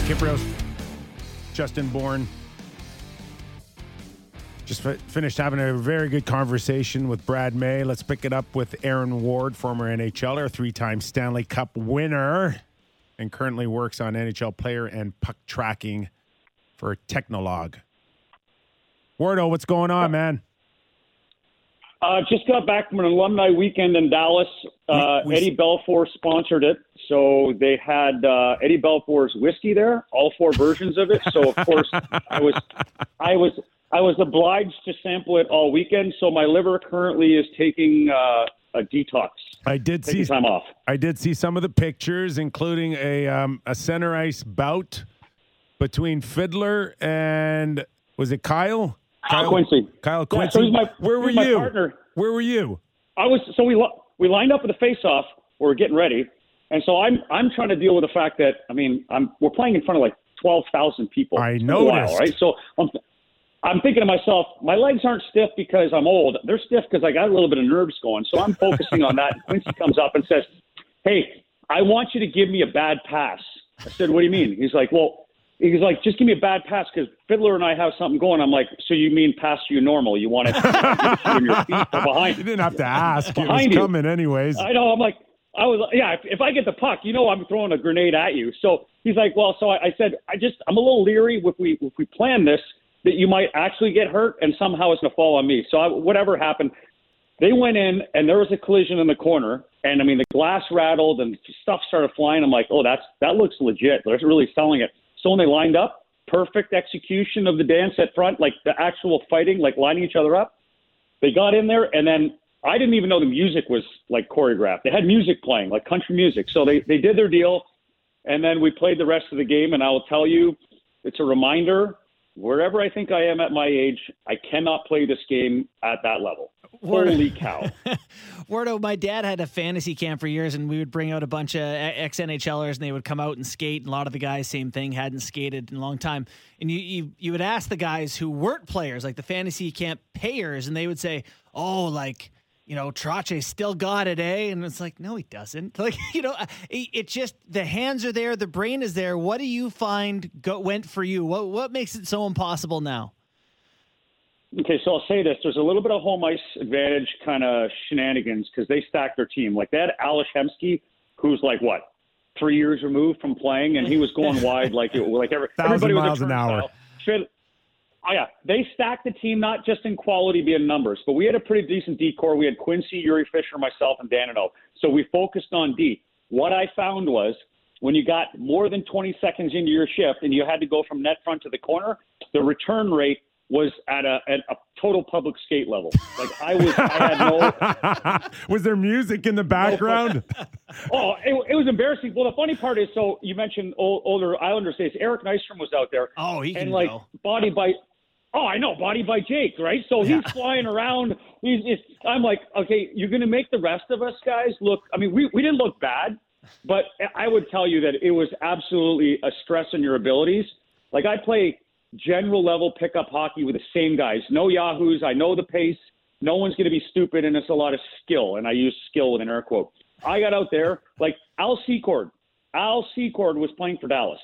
Nick Kypreos, Justin Bourne. Just fi- finished having a very good conversation with Brad May. Let's pick it up with Aaron Ward, former NHLer, three time Stanley Cup winner, and currently works on NHL player and puck tracking for Technolog. Wardo, what's going on, man? Uh, just got back from an alumni weekend in Dallas. Uh, We- we- Eddie Belfour sponsored it, so they had uh, Eddie Belfour's whiskey there, all four versions of it. So of course, I was, I was, I was obliged to sample it all weekend. So my liver currently is taking uh, a detox, I did taking see time off. I did see some of the pictures, including a um, a center ice bout between Fiddler and was it Kyle? Kyle Quincey. Kyle Yeah, so he's my- Where were you? partner. Where were you? I was so we we lined up for the face-off. We are getting ready, and so I'm I'm trying to deal with the fact that I mean I'm we're playing in front of like twelve thousand people. I It's been a while, noticed. right? So I'm I'm thinking to myself, my legs aren't stiff because I'm old. They're stiff because I got a little bit of nerves going. So I'm focusing on that. And Quincey comes up and says, "Hey, I want you to give me a bad pass." I said, "What do you mean?" He's like, "Well." He's like, just give me a bad pass because Fiddler and I have something going. I'm like, so you mean pass you normal? You want it in your feet or behind? You didn't have to ask. It was you. coming anyways. I know. I'm like, I was, yeah. If, if I get the puck, you know, I'm throwing a grenade at you. So he's like, well, so I, I said, I just, I'm a little leery if we if we plan this that you might actually get hurt and somehow it's gonna fall on me. So I, whatever happened, they went in and there was a collision in the corner, and I mean the glass rattled and stuff started flying. I'm like, oh, that's that looks legit. They're really selling it. So when they lined up, perfect execution of the dance at front, like the actual fighting, like lining each other up. They got in there, and then I didn't even know the music was like choreographed. They had music playing, like country music. So they they did their deal, and then we played the rest of the game. And I will tell you, it's a reminder. Wherever I think I am at my age, I cannot play this game at that level. Word- Holy cow! Wardo, my dad had a fantasy camp for years, and we would bring out a bunch of ex NHLers, and they would come out and skate. And a lot of the guys, same thing, hadn't skated in a long time. And you, you you would ask the guys who weren't players, like the fantasy camp payers, and they would say, "Oh, like." You know, Trache still got it, eh? And it's like, no, he doesn't. Like, you know, it, it just the hands are there, the brain is there. What do you find go, went for you? What what makes it so impossible now? Okay, so I'll say this: there's a little bit of home ice advantage kind of shenanigans because they stacked their team. Like they had Ales Hemsky, who's like what three years removed from playing, and he was going wide like it, like every, Thousand everybody was miles an hour. turnstile. Should- Oh yeah, they stacked the team not just in quality, but in numbers. But we had a pretty decent D core. We had Quincey, Jiri Fischer, myself, and Danino. So we focused on D. What I found was when you got more than 20 seconds into your shift and you had to go from net front to the corner, the return rate was at a, at a total public skate level. Like I was, I had no. was there music in the background? Oh, it, it was embarrassing. Well, the funny part is, so you mentioned old, older Islander states. Eric Nystrom was out there. Oh, he can and like go. body by. Oh, I know, body by Jake, right? So he's flying around. He's just. I'm like, okay, you're going to make the rest of us guys look. I mean, we we didn't look bad, but I would tell you that it was absolutely a stress on your abilities. Like I play general level pickup hockey with the same guys. No yahoos. I know the pace. No one's going to be stupid, and it's a lot of skill. And I use skill with an air quote. I got out there like Al Secord. Al Secord was playing for Dallas.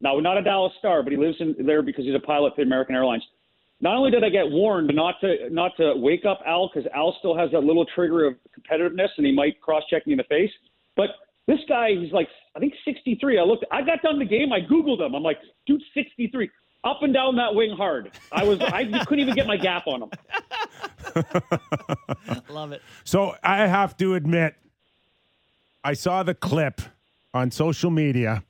Now, not a Dallas star, but he lives in there because he's a pilot for American Airlines. Not only did I get warned not to not to wake up Al because Al still has that little trigger of competitiveness and he might cross check me in the face, but this guy, he's like I think 63. I looked, I got done the game, I googled him. I'm like, dude, 63, up and down that wing hard. I was, I couldn't even get my gap on him. Love it. So I have to admit, I saw the clip on social media,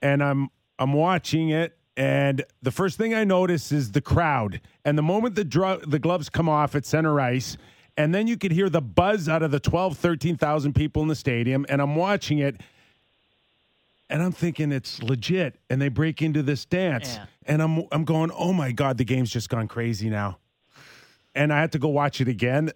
and I'm I'm watching it, and the first thing I notice is the crowd. And the moment the dr- the gloves come off at center ice, and then you could hear the buzz out of the 12, 13,000 people in the stadium, and I'm watching it. And I'm thinking it's legit, and they break into this dance, Yeah. and I'm I'm going, oh my god, the game's just gone crazy now, and I had to go watch it again,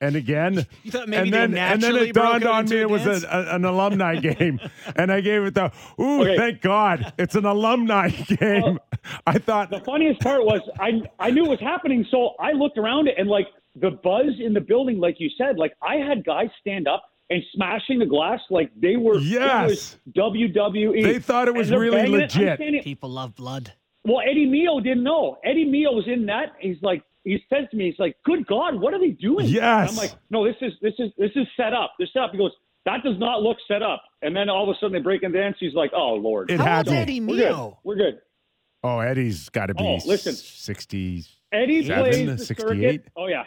and again. You thought maybe and they then, and then it dawned on me it was a, a- an alumni game, and I gave it the ooh, Okay. thank God, it's an alumni game. I thought The funniest part was I I knew it was happening, so I looked around it and like the buzz in the building, like you said, like I had guys stand up and smashing the glass like they were yes WWE. They thought it was really legit. It. People love blood. Well, Eddie Mio didn't know. Eddie Mio was in that. He's like, he says to me, he's like, "Good God, what are they doing?" Yes. And I'm like, "No, this is this is this is set up. This set up." He goes, "That does not look set up." And then all of a sudden they break and dance. He's like, "Oh Lord." It How had old's to. Eddie We're good. We're good. Oh, Eddie's got to be Oh, listen. 60. Eddie Seven, plays the 68? circuit. Oh yeah,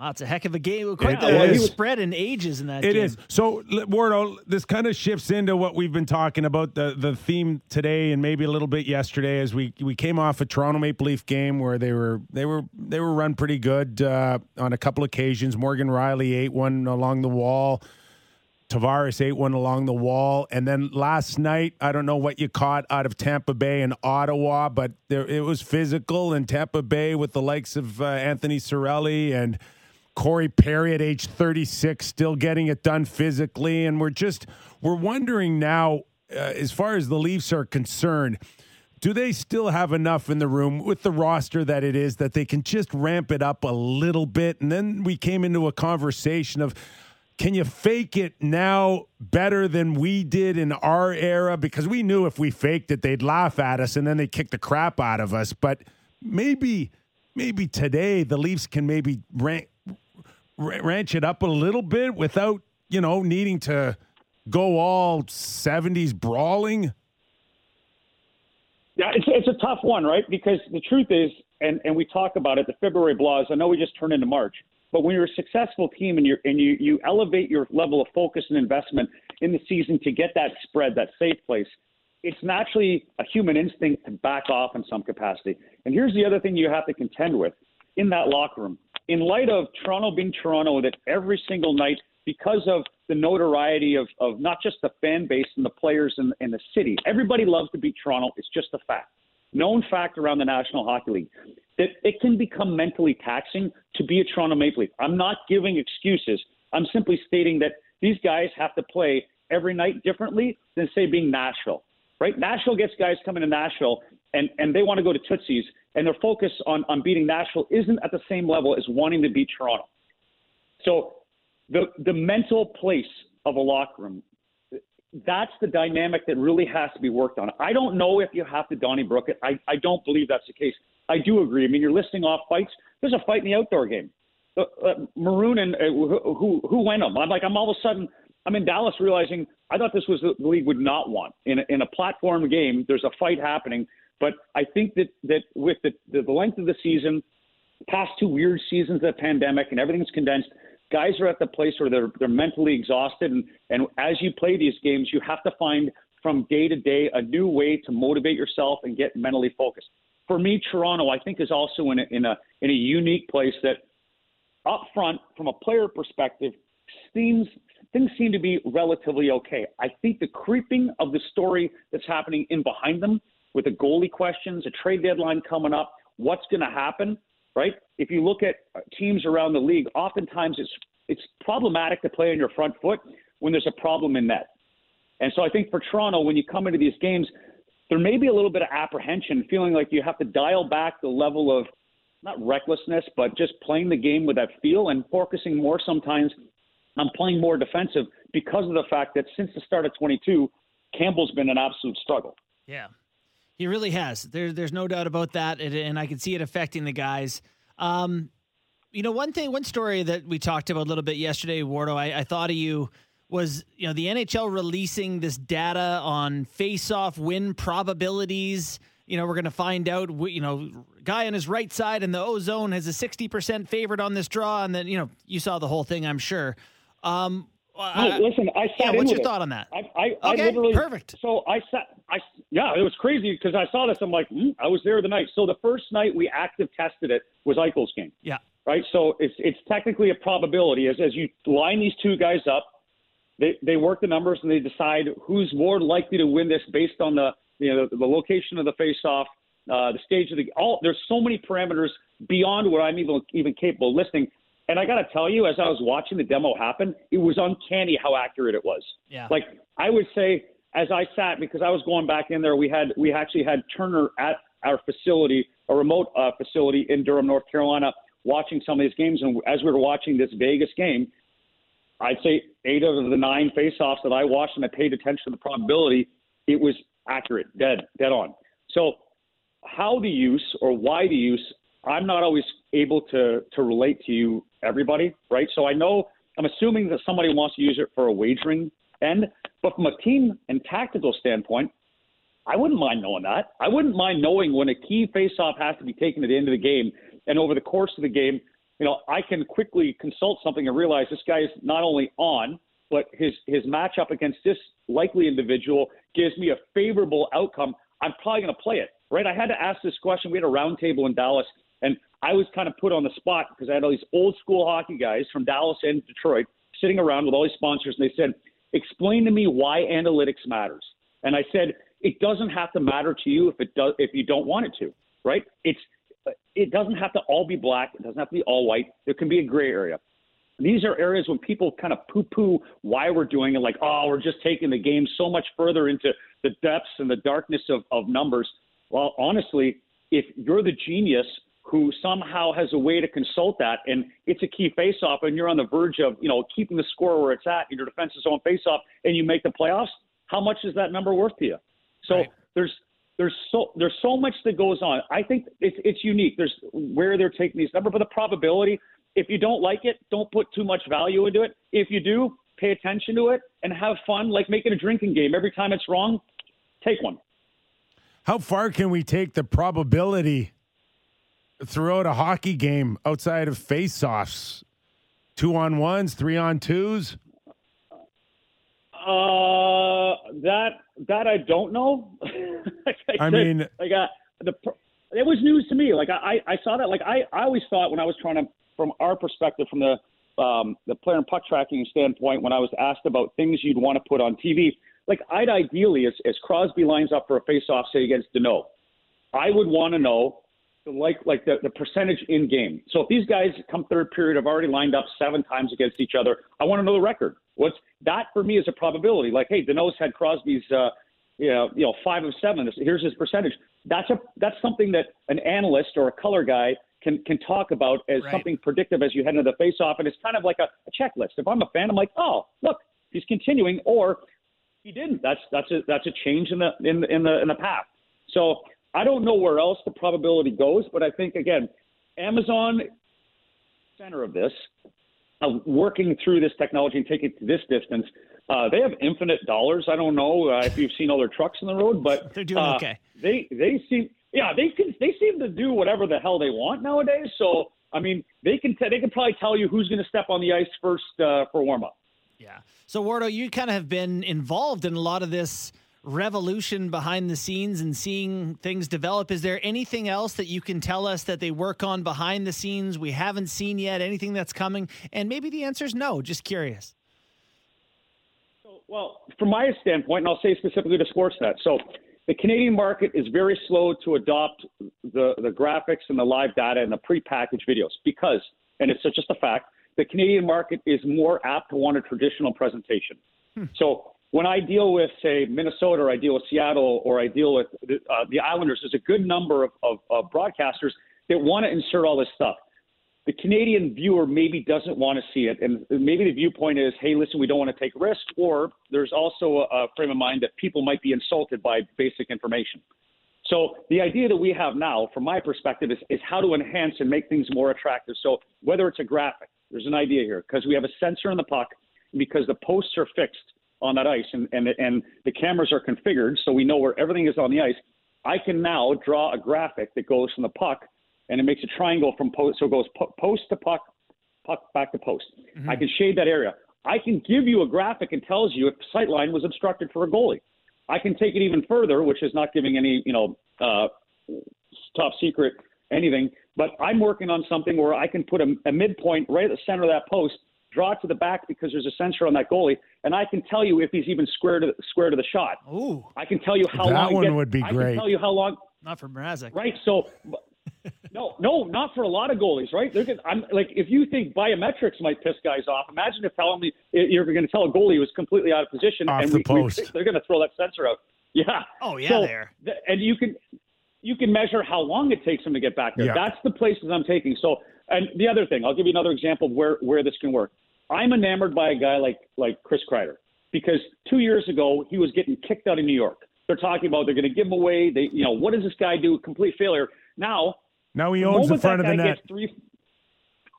Wow, it's a heck of a game. Quite It the is. spread in ages in that It game. is. So, Wardo, this kind of shifts into what we've been talking about the the theme today and maybe a little bit yesterday as we we came off a Toronto Maple Leaf game where they were they were they were run pretty good uh, on a couple occasions. Morgan Rielly ate one along the wall. Tavares ate one along the wall, and then last night I don't know what you caught out of Tampa Bay and Ottawa, but there it was physical in Tampa Bay with the likes of uh, Anthony Cirelli and Corey Perry at age 36 still getting it done physically, and we're just we're wondering now, uh, as far as the Leafs are concerned. Do they still have enough in the room with the roster that it is that they can just ramp it up a little bit? And then we came into a conversation of can you fake it now better than we did in our era? Because we knew if we faked it, they'd laugh at us and then they'd kick the crap out of us. But maybe, maybe today the Leafs can maybe rank, ranch it up a little bit without, you know, needing to go all 70s brawling. yeah. It's it's a tough one, right? Because the truth is, and and we talk about it, the February blahs. I know we just turned into March, but when you're a successful team and you and you you elevate your level of focus and investment in the season to get that spread, that safe place, it's naturally a human instinct to back off in some capacity. And here's the other thing you have to contend with in that locker room. In light of Toronto being Toronto, that every single night, because of the notoriety of, of not just the fan base and the players in, the city, everybody loves to beat Toronto. It's just a fact. Known fact around the National Hockey League that it can become mentally taxing to be a Toronto Maple Leaf. I'm not giving excuses. I'm simply stating that these guys have to play every night differently than, say, being Nashville right? Nashville gets guys coming to Nashville and, and they want to go to Tootsie's, and their focus on, on beating Nashville isn't at the same level as wanting to beat Toronto. So the the mental place of a locker room, that's the dynamic that really has to be worked on. I don't know if you have to Donnybrook it. I, I don't believe that's the case. I do agree. I mean, you're listing off fights. There's a fight in the outdoor game. Uh, uh, Maroon and uh, who, who went them? I'm like, I'm all of a sudden I'm in Dallas realizing I thought this was the league would not want in a, in a platform game. There's a fight happening, but I think that that with the the, length of the season, past two weird seasons of the pandemic, and everything's condensed, guys are at the place where they're they're mentally exhausted, and and as you play these games, you have to find from day to day a new way to motivate yourself and get mentally focused. For me, Toronto, I think, is also in a in a in a unique place that up front, from a player perspective, seems things seem to be relatively okay. I think the creeping of the story that's happening in behind them with the goalie questions, a trade deadline coming up, what's going to happen, right? If you look at uh, teams around the league, oftentimes it's it's problematic to play on your front foot when there's a problem in net. And so I think for Toronto, when you come into these games, there may be a little bit of apprehension, feeling like you have to dial back the level of not recklessness, but just playing the game with that feel and focusing more sometimes on playing more defensive because of the fact that since the start of 22, Campbell's been an absolute struggle. Yeah, he really has. There, there's no doubt about that, and, and I can see it affecting the guys. Um, you know, one thing, one story that we talked about a little bit yesterday, Wardo, I, I thought of you was you know the NHL releasing this data on face-off win probabilities. You know, we're going to find out. You know, guy on his right side in the O zone has a sixty percent favorite on this draw, and then you know you saw the whole thing, I'm sure. Um, no, listen, I sat yeah, in what's your it. thought on that? I, I, Okay, I literally perfect. So I sat. I yeah, it was crazy because I saw this. I'm like, hmm, I was there the night. So the first night we active tested it was Eichel's game. Yeah, right? So it's it's technically a probability as as you line these two guys up, they they work the numbers and they decide who's more likely to win this based on the you know the location of the face-off, uh, the stage of the all. There's so many parameters beyond what I'm even even capable of listing. And I got to tell you, as I was watching the demo happen, it was uncanny how accurate it was. yeah. Like I would say, as I sat because I was going back in there, we had we actually had Turner at our facility, a remote uh, facility in Durham, North Carolina, watching some of these games. And as we were watching this Vegas game, I'd say eight out of the nine faceoffs that I watched and I paid attention to the probability, it was accurate, dead, dead on. So how the use or why the use, I'm not always able to to relate to you, everybody, right? So I know I'm assuming that somebody wants to use it for a wagering end, but from a team and tactical standpoint, I wouldn't mind knowing that. I wouldn't mind knowing when a key faceoff has to be taken at the end of the game, and over the course of the game, you know, I can quickly consult something and realize this guy is not only on, but his his matchup against this likely individual gives me a favorable outcome. I'm probably going to play it, right? I had to ask this question. We had a roundtable in Dallas, and I was kind of put on the spot because I had all these old school hockey guys from Dallas and Detroit sitting around with all these sponsors, and they said, "Explain to me why analytics matters." And I said, "It doesn't have to matter to you if it does if you don't want it to, right? It's it doesn't have to all be black. It doesn't have to be all white. There can be a gray area. These are areas when people kind of poo poo why we're doing it, like, oh, we're just taking the game so much further into the depths and the darkness of, of numbers. Well, honestly, if you're the genius who somehow has a way to consult that and it's a key faceoff and you're on the verge of, you know, keeping the score where it's at in your defensive zone faceoff and you make the playoffs, how much is that number worth to you? So right. there's there's so there's so much that goes on. I think it's it's unique. There's where they're taking these numbers, but the probability. If you don't like it, don't put too much value into it. If you do, pay attention to it and have fun, like making a drinking game. Every time it's wrong, take one. How far can we take the probability throughout a hockey game outside of face-offs? Two on ones, three on twos. Uh, that that I don't know. like I, I said, mean, like uh, the it was news to me. Like I I saw that. Like I I always thought when I was trying to, from our perspective, from the um, the player and puck tracking standpoint, when I was asked about things you'd want to put on TV, like I'd ideally, as, as Crosby lines up for a face-off, say against Danault, I would want to know like like the, the percentage in game. So if these guys come third period have already lined up seven times against each other, I want to know the record. What's that for me is a probability. Like, hey, Danault's had Crosby's, uh, you know, you know, five of seven. Here's his percentage. That's a that's something that an analyst or a color guy can can talk about as right. something predictive as you head into the face-off, and it's kind of like a, a checklist. If I'm a fan, I'm like, oh, look, he's continuing, or he didn't. That's that's a that's a change in the in the in the in the path. So I don't know where else the probability goes, but I think again, Amazon center of this uh, working through this technology and taking it to this distance. Uh, they have infinite dollars. I don't know uh, if you've seen all their trucks on the road, but they're doing uh, okay. They they seem yeah they can they seem to do whatever the hell they want nowadays. So I mean they can t- they can probably tell you who's going to step on the ice first uh, for warm up. Yeah. So Wardo, you kind of have been involved in a lot of this revolution behind the scenes and seeing things develop. Is there anything else that you can tell us that they work on behind the scenes we haven't seen yet? Anything that's coming? And maybe the answer is no. Just curious. Well, from my standpoint, and I'll say specifically to Sportsnet. So the Canadian market is very slow to adopt the, the graphics and the live data and the prepackaged videos because, and it's just a fact, the Canadian market is more apt to want a traditional presentation. Hmm. So when I deal with, say, Minnesota, or I deal with Seattle, or I deal with the, uh, the Islanders, there's a good number of, of, of broadcasters that want to insert all this stuff. The Canadian viewer maybe doesn't want to see it, and maybe the viewpoint is, hey, listen, we don't want to take risks, or there's also a, a frame of mind that people might be insulted by basic information. So the idea that we have now, from my perspective, is, is how to enhance and make things more attractive. So whether it's a graphic, there's an idea here because we have a sensor in the puck, because the posts are fixed on that ice and, and, and the cameras are configured so we know where everything is on the ice, I can now draw a graphic that goes from the puck and it makes a triangle from post. So it goes po- post to puck, puck back to post. Mm-hmm. I can shade that area. I can give you a graphic and tells you if sight line was obstructed for a goalie. I can take it even further, which is not giving any, you know, uh, top secret anything. But I'm working on something where I can put a, a midpoint right at the center of that post draw it to the back because there's a sensor on that goalie, and I can tell you if he's even square to square to the shot. Ooh, I can tell you how that long. That one gets, would be I great. I can tell you how long. Not for Mrazek. Right. So. no, no, not for a lot of goalies, right? They're gonna, I'm like, if you think biometrics might piss guys off, imagine if telling me you're going to tell a goalie he was completely out of position off and the we, post. We, they're going to throw that sensor out. Yeah. Oh yeah, so, there. and you can you can measure how long it takes them to get back there. Yeah. That's the places I'm taking. So, and the other thing, I'll give you another example of where where this can work I'm enamored by a guy like like Chris Kreider because two years ago he was getting kicked out of New York. They're talking about they're going to give him away. They, you know, what does this guy do? Complete failure. Now, now he owns the front of the net. Three,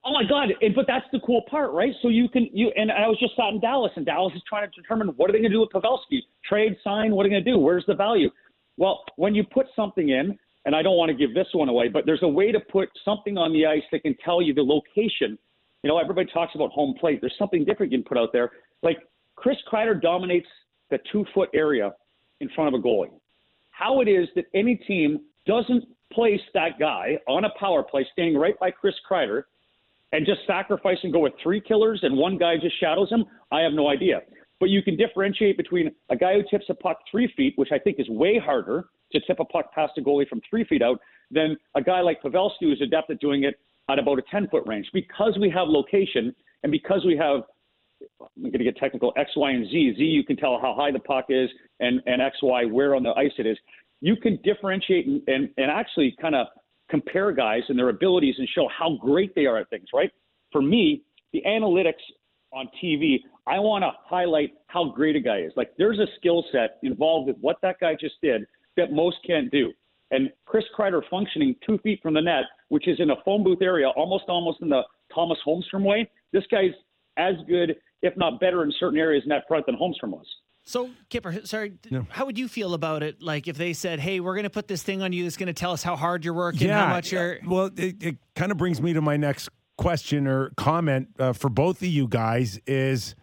oh my God! And, but that's the cool part, right? So you can you and I was just out in Dallas, and Dallas is trying to determine what are they going to do with Pavelski? Trade, sign? What are they going to do? Where's the value? Well, when you put something in, and I don't want to give this one away, but there's a way to put something on the ice that can tell you the location. You know, everybody talks about home plate. There's something different you can put out there. Like Chris Kreider dominates the two foot area in front of a goalie. How it is that any team doesn't place that guy on a power play standing right by Chris Kreider and just sacrifice and go with three killers and one guy just shadows him, I have no idea. But you can differentiate between a guy who tips a puck three feet, which I think is way harder to tip a puck past a goalie from three feet out, than a guy like Pavelski who's adept at doing it at about a 10 foot range. Because we have location and because we have I'm going to get technical, X, Y, and Z. Z, you can tell how high the puck is, and, and X, Y, where on the ice it is. You can differentiate and, and, and actually kind of compare guys and their abilities and show how great they are at things, right? For me, the analytics on TV, I want to highlight how great a guy is. Like there's a skill set involved with what that guy just did that most can't do. And Chris Kreider functioning two feet from the net, which is in a phone booth area, almost almost in the Tomas Holmstrom way. This guy's as good if not better in certain areas in that front than Holmstrom was. So, Kyper, sorry, no. how would you feel about it? Like if they said, "Hey, we're going to put this thing on you that's going to tell us how hard you're working, yeah, how much you're." Well, it, it kind of brings me to my next question or comment uh, for both of you guys is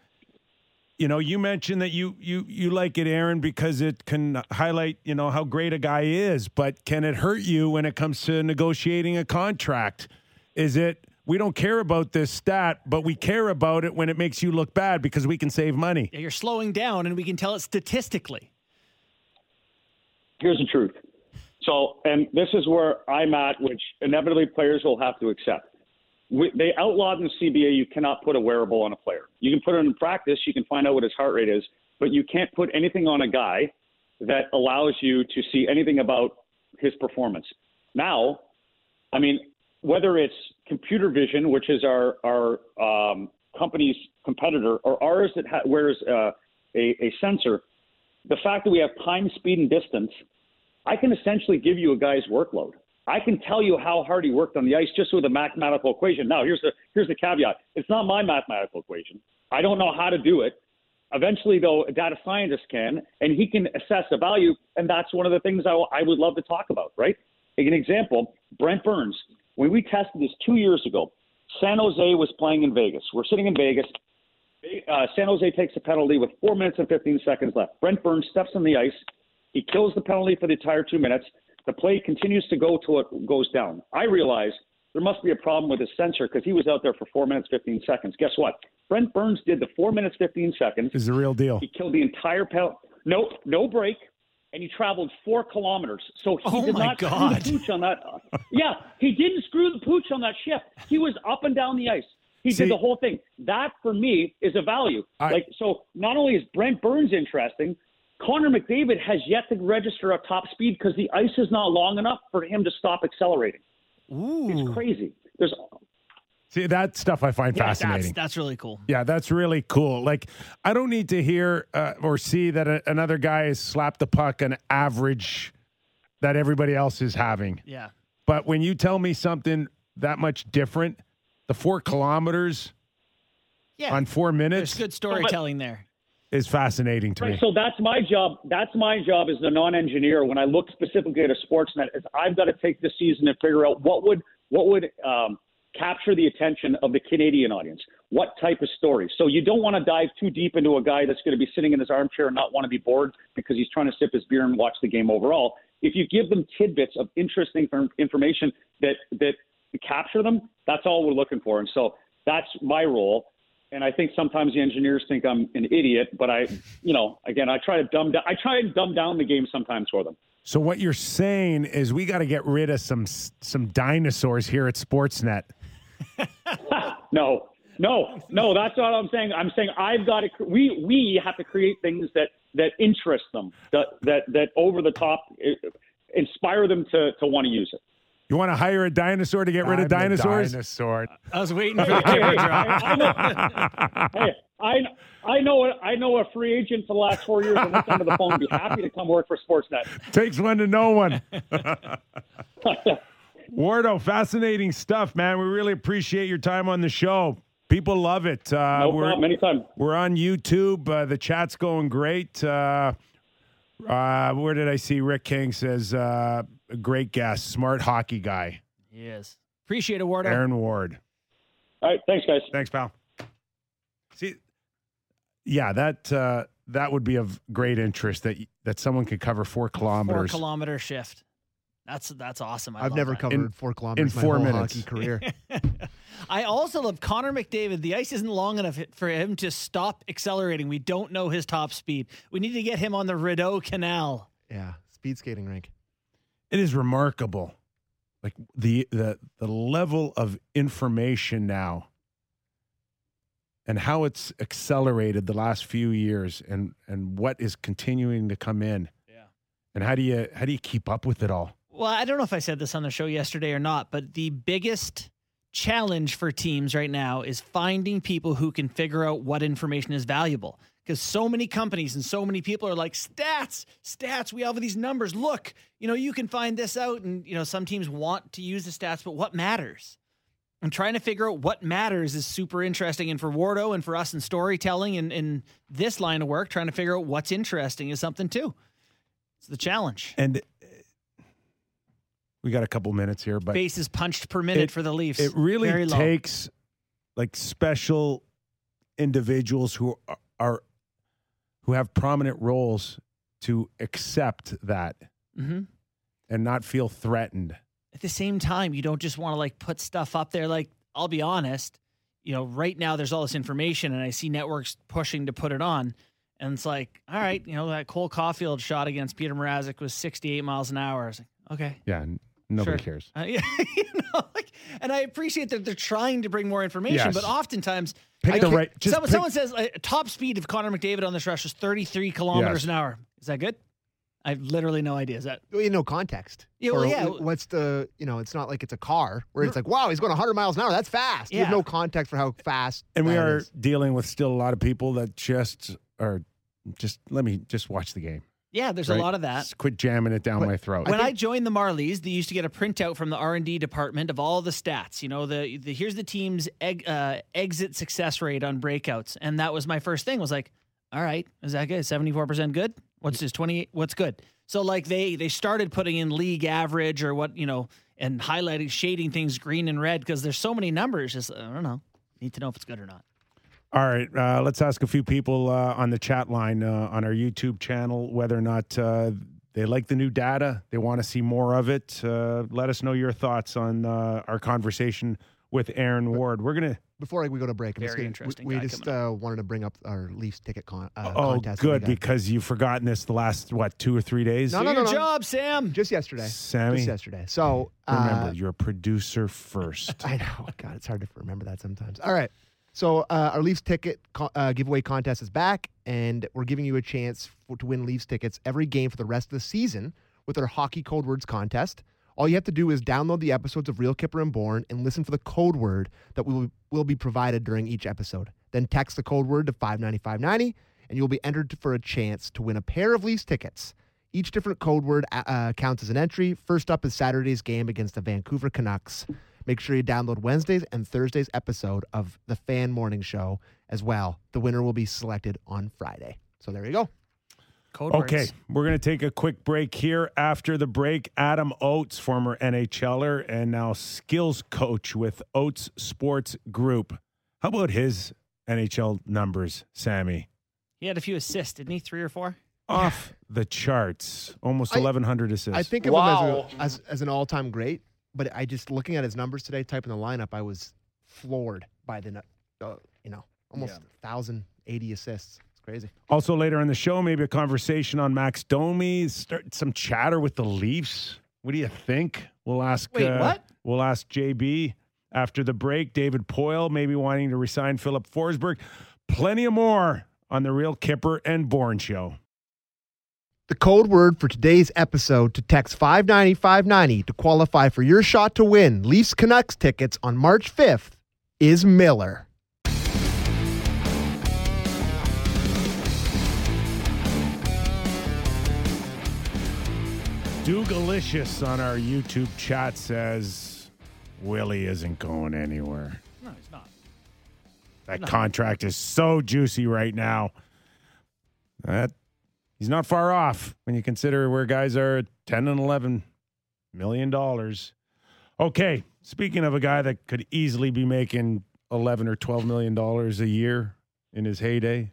you know you mentioned that you you you like it aaron because it can highlight you know how great a guy is but can it hurt you when it comes to negotiating a contract is it we don't care about this stat, but we care about it when it makes you look bad because we can save money. Yeah, you're slowing down, and we can tell it statistically. Here's the truth. So, and this is where I'm at, which inevitably players will have to accept. They outlawed in the CBA you cannot put a wearable on a player. You can put it in practice, you can find out what his heart rate is, but you can't put anything on a guy that allows you to see anything about his performance. Now, I mean, whether it's computer vision, which is our our um, company's competitor, or ours that ha- wears uh, a, a sensor, the fact that we have time, speed, and distance, I can essentially give you a guy's workload. I can tell you how hard he worked on the ice just with a mathematical equation. Now, here's the here's the caveat: it's not my mathematical equation. I don't know how to do it. Eventually, though, a data scientist can, and he can assess a value, and that's one of the things I, w- I would love to talk about. Right? An example: Brent Burns. When we tested this two years ago, San Jose was playing in Vegas. We're sitting in Vegas. Uh, San Jose takes a penalty with four minutes and 15 seconds left. Brent Burns steps on the ice. He kills the penalty for the entire two minutes. The play continues to go till it goes down. I realize there must be a problem with his sensor because he was out there for four minutes, 15 seconds. Guess what? Brent Burns did the four minutes, 15 seconds. Is the real deal. He killed the entire penalty. No, no break and he traveled four kilometers. So he oh did not God. screw the pooch on that. yeah, he didn't screw the pooch on that shift. He was up and down the ice. He See, did the whole thing. That for me is a value. I, like so, not only is Brent Burns interesting, Connor McDavid has yet to register a top speed because the ice is not long enough for him to stop accelerating. Ooh. It's crazy. There's See that stuff I find yeah, fascinating. That's, that's, really cool. Yeah, that's really cool. Like I don't need to hear uh, or see that a, another guy has slapped the puck an average that everybody else is having. Yeah. But when you tell me something that much different, the four kilometers yeah. on four minutes, there's good storytelling there. Is fascinating to right, me. So that's my job. That's my job as the non-engineer. When I look specifically at a Sportsnet, is I've got to take the season and figure out what would what would um, capture the attention of the Canadian audience. What type of story? So you don't want to dive too deep into a guy that's going to be sitting in his armchair and not want to be bored because he's trying to sip his beer and watch the game overall. If you give them tidbits of interesting information that that capture them, that's all we're looking for. And so that's my role. And I think sometimes the engineers think I'm an idiot, but I, you know, again, I try to dumb down. I try and dumb down the game sometimes for them. So what you're saying is we got to get rid of some some dinosaurs here at Sportsnet. no, no, no. That's what I'm saying. I'm saying I've got to. We we have to create things that that interest them, that that that over the top, eh, inspire them to to want to use it. You want to hire a dinosaur to get rid of I'm the dinosaurs? Dinosaur. I was waiting for the Hey, camera hey, drop. I, I know, hey, I, I know, a- I know a free agent for the last four years. and looked under the phone. Be happy to come work for Sportsnet. Takes one to know one. Wardo, fascinating stuff, man. We really appreciate your time on the show. People love it. Uh, No we're, problem. Anytime. We're on YouTube. Uh, the chat's going great. Uh, uh, where did I see Rick King says, uh, a great guest, smart hockey guy, Yes. Appreciate it, Wardo. Aaron Ward. All right. Thanks, guys. Thanks, pal. See, yeah, that uh, that would be of great interest that that someone could cover four kilometers. Four kilometers. kilometer shift. That's that's awesome. I I've love never that. covered In- four kilometers in my four whole minutes. hockey career. I also love Connor McDavid. The ice isn't long enough for him to stop accelerating. We don't know his top speed. We need to get him on the Rideau Canal. yeah, speed skating rink. It is remarkable, like the the the level of information now, and how it's accelerated the last few years, and and what is continuing to come in. Yeah. And how do you how do you keep up with it all? Well, I don't know if I said this on the show yesterday or not, but the biggest challenge for teams right now is finding people who can figure out what information is valuable. Because so many companies and so many people are like, stats, stats, we have these numbers. Look, you know, you can find this out. And, you know, some teams want to use the stats, but what matters? And trying to figure out what matters is super interesting. And for Wardo and for us in storytelling and in this line of work, trying to figure out what's interesting is something too. It's the challenge. And uh, we got a couple minutes here, but bases punched per minute It- for the Leafs. it really takes like special individuals who are, are who have prominent roles to accept that hmm and not feel threatened. At the same time, you don't just want to like put stuff up there. Like, I'll be honest, you know, right now there's all this information, and I see networks pushing to put it on, and it's like, all right, you know, that Cole Caufield shot against Peter Mrazek was 68 miles an hour. I was like, okay, Yeah, nobody Sure. cares. Uh, yeah, you know, like, and I appreciate that they're trying to bring more information, Yes. but oftentimes, Pick I the right- just someone, pick- someone says uh, top speed of Connor McDavid on this rush is 33 kilometers Yes. an hour. Is that good? I have literally no idea. Is that Well, you know context. Yeah, well, yeah. What's the you know? It's not like it's a car where it's like, wow, he's going 100 miles an hour. That's fast. You have Yeah. no context for how fast. And we are is. dealing with still a lot of people that just are just let me just watch the game. Yeah? There's right? a lot of that. Just quit jamming it down But- my throat. when I joined the Marlies, they used to get a printout from the R and D department of all the stats. You know, the, the here's the team's eg, uh, exit success rate on breakouts, and that was my first thing. Was like, all right, is that good? Seventy four percent good. What's this? Twenty eight. What's good? So like they they started putting in league average or what you know, and highlighting shading things green and red because there's so many numbers. Just I don't know. Need to know if it's good or not. All right, uh, let's ask a few people uh, on the chat line uh, on our YouTube channel whether or not uh, they like the new data, they want to see more of it. Uh, let us know your thoughts on uh, our conversation with Aaron Ward. We're gonna. Before we go to break, I'm just Very gonna- interesting We, we just uh, wanted to bring up our Leafs ticket con- uh, oh, contest. that we good because you've forgotten this the last what two or three days. No, Do no, your no, no. job, Sam. just yesterday. Sammy, Just yesterday. So uh, remember you're a producer first. I know. God, it's hard to remember that sometimes. All right. So uh, our Leafs ticket co- uh, giveaway contest is back, and we're giving you a chance for, to win Leafs tickets every game for the rest of the season with our Hockey Code Words contest. All you have to do is download the episodes of Real Kyper and Bourne and listen for the code word that will, will be provided during each episode. Then text the code word to 59590, and you'll be entered for a chance to win a pair of Leafs tickets. Each different code word uh, uh, counts as an entry. First up is Saturday's game against the Vancouver Canucks. Make sure you download Wednesday's and Thursday's episode of the Fan Morning Show as well. The winner will be selected on Friday. So there you go. Code Okay, words. we're going to take a quick break here. After the break, Adam Oates, former NHLer and now skills coach with Oates Sports Group. How about his NHL numbers, Sammy? He had a few assists, didn't he? Three or four. Off the charts. Almost I- 1,100 assists. I think of Wow. him as, a, as, as an all time great, but I just looking at his numbers today, typing the lineup, I was floored by the, uh, you know, almost Yeah. 1,080 assists. It's crazy. Also, later in the show, maybe a conversation on Max Domi, start some chatter with the Leafs. What do you think? We'll ask. Wait, uh, what? We'll ask JB after the break. David Poile maybe wanting to resign Filip Forsberg. Plenty of more on the Real Kyper and Bourne Show. The code word for today's episode to text 590 590 to qualify for your shot to win Leafs Canucks tickets on March 5th is Miller. Dougalicious on our YouTube chat says Willie isn't going anywhere. No, he's not. That contract is so juicy right now. That he's not far off when you consider where guys are at 10 and 11 million dollars. Okay, speaking of a guy that could easily be making 11 or 12 million dollars a year in his heyday.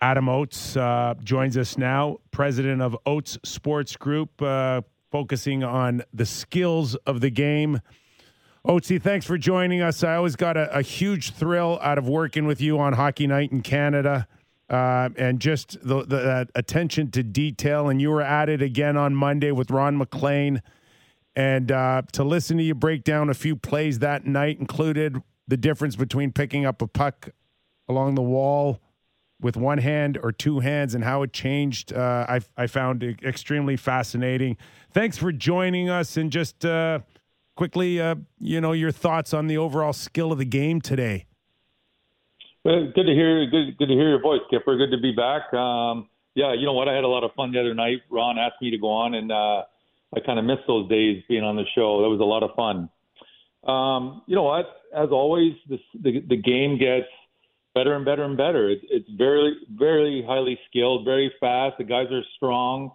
Adam Oates uh, joins us now, president of Oates Sports Group, uh, focusing on the skills of the game. Oatesy, thanks for joining us. I always got a, a huge thrill out of working with you on Hockey Night in Canada. Uh, and just the, the that attention to detail. And you were at it again on Monday with Ron MacLean. And uh, to listen to you break down a few plays that night included the difference between picking up a puck along the wall with one hand or two hands and how it changed. Uh, I, I found it extremely fascinating. Thanks for joining us and just uh, quickly, uh, you know, your thoughts on the overall skill of the game today. Well, good to hear. Good, good to hear your voice, Kyper. Good to be back. Um, yeah, you know what? I had a lot of fun the other night. Ron asked me to go on, and uh, I kind of missed those days being on the show. That was a lot of fun. Um, you know what? As always, this, the the game gets better and better and better. It's, it's very, very highly skilled, very fast. The guys are strong.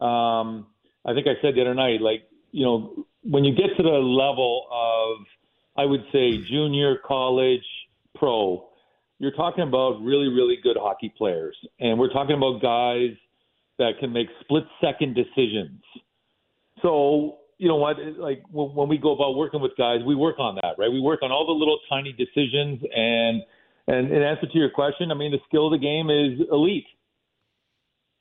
Um, I think I said the other night, like, you know, when you get to the level of, I would say, junior, college, pro, you're talking about really, really good hockey players. And we're talking about guys that can make split second decisions. So, you know what, like when we go about working with guys, we work on that, right? We work on all the little tiny decisions and and in answer to your question, I mean, the skill of the game is elite.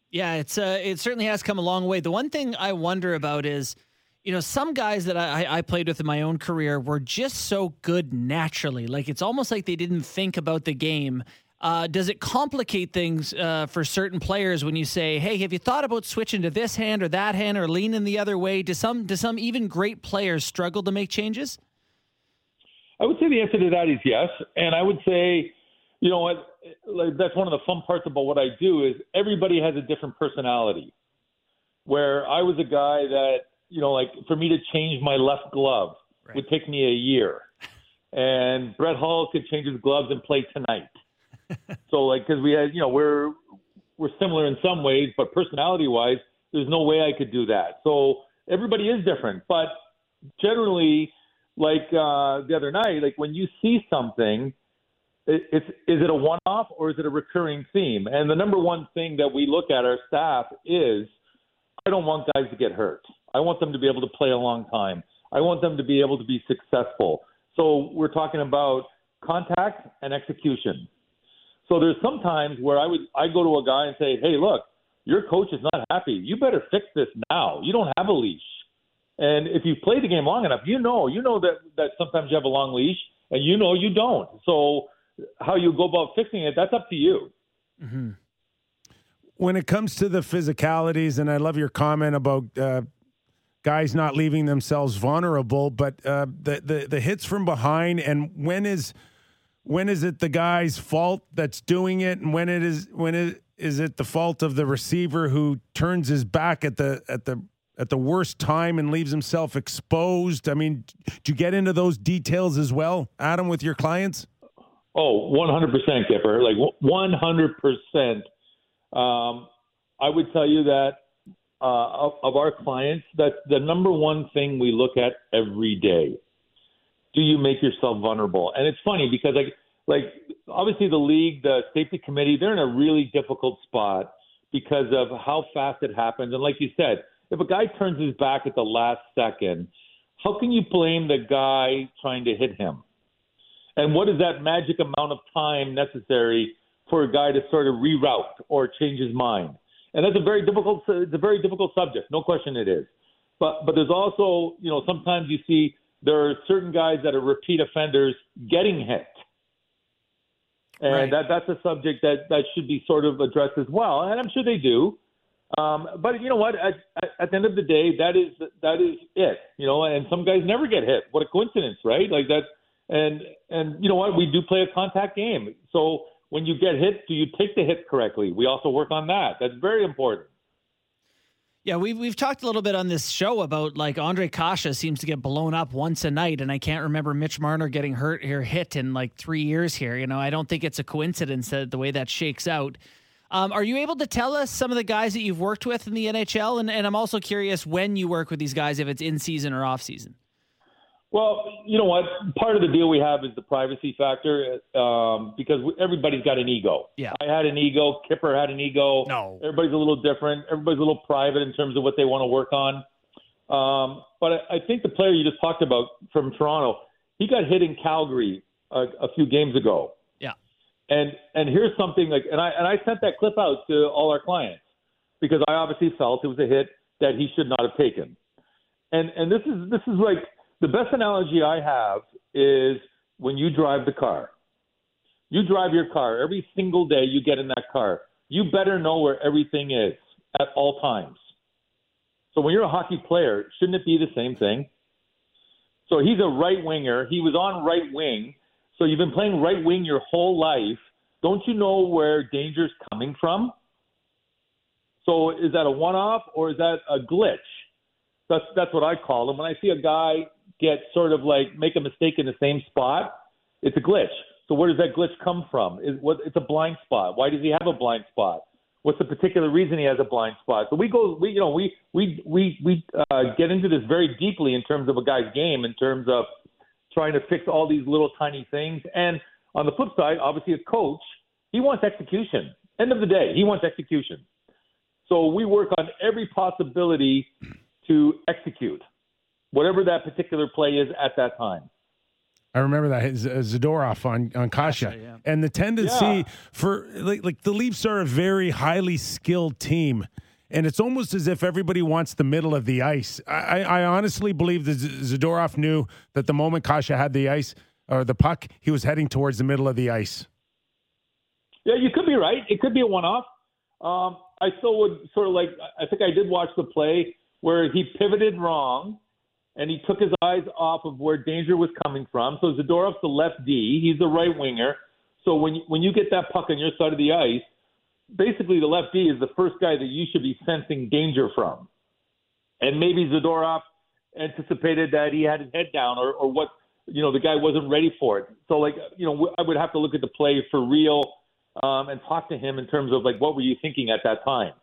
Yeah, it's uh, it certainly has come a long way. The one thing I wonder about is, you know, some guys that I, I played with in my own career were just so good naturally. Like it's almost like they didn't think about the game. Uh, does it complicate things uh, for certain players when you say, "Hey, have you thought about switching to this hand or that hand or leaning the other way?" Do some do some even great players struggle to make changes? I would say the answer to that is yes, and I would say, you know what, like, that's one of the fun parts about what I do is everybody has a different personality. Where I was a guy that, you know, like for me to change my left glove right. would take me a year, and Brett Hull could change his gloves and play tonight. so like, because we had, you know, we're we're similar in some ways, but personality wise, there's no way I could do that. So everybody is different, but generally like uh, the other night, like when you see something, it, it's is it a one-off or is it a recurring theme? And the number one thing that we look at our staff is, I don't want guys to get hurt. I want them to be able to play a long time. I want them to be able to be successful. So we're talking about contact and execution. So there's sometimes where I would I go to a guy and say, "Hey, look, your coach is not happy. You better fix this now. You don't have a leash." And if you've played the game long enough, you know, you know that that sometimes you have a long leash, and you know you don't. So how you go about fixing it, that's up to you. Mm-hmm. When it comes to the physicalities, and I love your comment about uh, guys not leaving themselves vulnerable, but uh, the, the the hits from behind, and when is when is it the guy's fault that's doing it, and when it is when it is it the fault of the receiver who turns his back at the at the at the worst time and leaves himself exposed? I mean, do you get into those details as well, Adam, with your clients? Oh, 100% Kyper. Like 100%. Um, I would tell you that uh, of, of our clients, that's the number one thing we look at every day. Do you make yourself vulnerable? And it's funny because like like obviously the league, the safety committee, they're in a really difficult spot because of how fast it happens. And like you said, if a guy turns his back at the last second, how can you blame the guy trying to hit him? And what is that magic amount of time necessary for a guy to sort of reroute or change his mind? And that's a very difficult it's a very difficult subject, no question it is. But but there's also, you know, sometimes you see there are certain guys that are repeat offenders getting hit. And right. that that's a subject that that should be sort of addressed as well. And I'm sure they do. Um, but you know what? At, at, at the end of the day, that is that is it. You know, and some guys never get hit. What a coincidence, right? Like that. And and you know what? We do play a contact game. So when you get hit, do you take the hit correctly? We also work on that. That's very important. Yeah, we've we've talked a little bit on this show about like Ondrej Kase seems to get blown up once a night, and I can't remember Mitch Marner getting hurt or hit in like three years here. You know, I don't think it's a coincidence that the way that shakes out. Um, are you able to tell us some of the guys that you've worked with in the NHL? And, and I'm also curious when you work with these guys, if it's in season or off season. Well, you know what? Part of the deal we have is the privacy factor um, because everybody's got an ego. Yeah. I had an ego. Kyper had an ego. No. Everybody's a little different. Everybody's a little private in terms of what they want to work on. Um, but I, I think the player you just talked about from Toronto, he got hit in Calgary a, a few games ago. Yeah. And and here's something like, and I and I sent that clip out to all our clients because I obviously felt it was a hit that he should not have taken. And and this is this is like the best analogy I have is when you drive the car. You drive your car every single day you get in that car. You better know where everything is at all times. So when you're a hockey player, shouldn't it be the same thing? So he's a right winger. He was on right wing. So you've been playing right wing your whole life. Don't you know where danger's coming from? So is that a one off or is that a glitch? That's that's what I call them. When I see a guy get sort of like make a mistake in the same spot, it's a glitch. So where does that glitch come from? Is what it's a blind spot. Why does he have a blind spot? What's the particular reason he has a blind spot? So we go, we you know, we we we we uh, get into this very deeply in terms of a guy's game, in terms of trying to fix all these little tiny things. And on the flip side, obviously, a coach he wants execution. End of the day, he wants execution. So we work on every possibility to execute whatever that particular play is at that time. I remember that Zadorov on on Kase, yeah. and the tendency Yeah. for like like the Leafs are a very highly skilled team, and it's almost as if everybody wants the middle of the ice. I, I I honestly believe that Z- Zadorov knew that the moment Kase had the ice or the puck, he was heading towards the middle of the ice. Yeah, you could be right. It could be a one-off. Um, I still would sort of like. I think I did watch the play where he pivoted wrong, and he took his eyes off of where danger was coming from. So Zadorov's the left D. He's the right winger. So when when you get that puck on your side of the ice, basically the left D is the first guy that you should be sensing danger from. And maybe Zadorov anticipated that he had his head down, or or what you know the guy wasn't ready for it. So like you know I would have to look at the play for real um, and talk to him in terms of like what were you thinking at that time.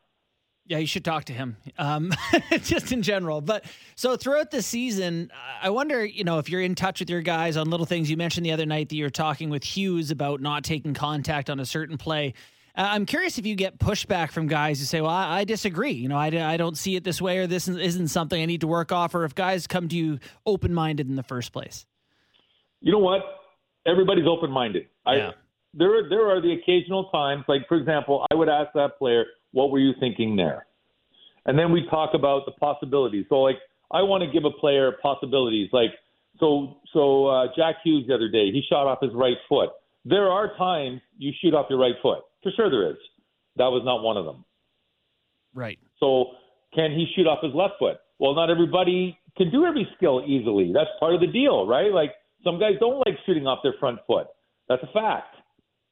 Yeah, you should talk to him, um, just in general. But so throughout the season, I wonder, you know, if you're in touch with your guys on little things. You mentioned the other night that you're talking with Hughes about not taking contact on a certain play. Uh, I'm curious if you get pushback from guys who say, "Well, I, I disagree. You know, I, I don't see it this way, or this isn't something I need to work off." Or if guys come to you open minded in the first place. You know what? Everybody's open minded. Yeah. I there are, there are the occasional times, like for example, I would ask that player, "What were you thinking there?" And then we talk about the possibilities. So like I want to give a player possibilities. Like so so uh, Jack Hughes the other day, he shot off his right foot. There are times you shoot off your right foot. For sure there is. That was not one of them. Right. So can he shoot off his left foot? Well, not everybody can do every skill easily. That's part of the deal, right? Like some guys don't like shooting off their front foot. That's a fact.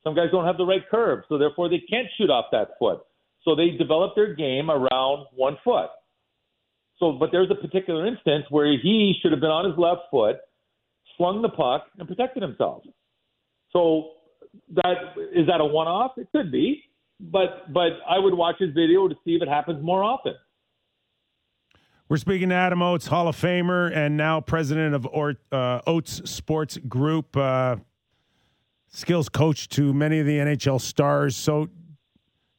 Some guys don't have the right curve, so therefore they can't shoot off that foot. So they develop their game around one foot. So, but there's a particular instance where he should have been on his left foot, slung the puck, and protected himself. So that is that a one-off? It could be, but but I would watch his video to see if it happens more often. We're speaking to Adam Oates, Hall of Famer, and now president of or, uh, Oates Sports Group, uh, skills coach to many of the NHL stars. So,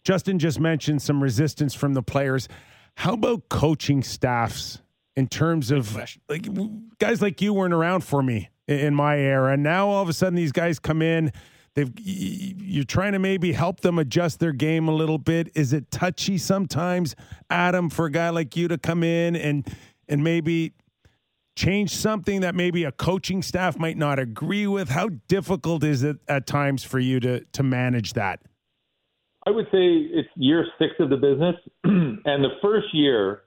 Justin just mentioned some resistance from the players. How about coaching staffs in terms of like guys like you weren't around for me in my era, and now all of a sudden these guys come in. They've you're trying to maybe help them adjust their game a little bit. Is it touchy sometimes, Adam, for a guy like you to come in and and maybe change something that maybe a coaching staff might not agree with? How difficult is it at times for you to to manage that? I would say it's year six of the business, and the first year,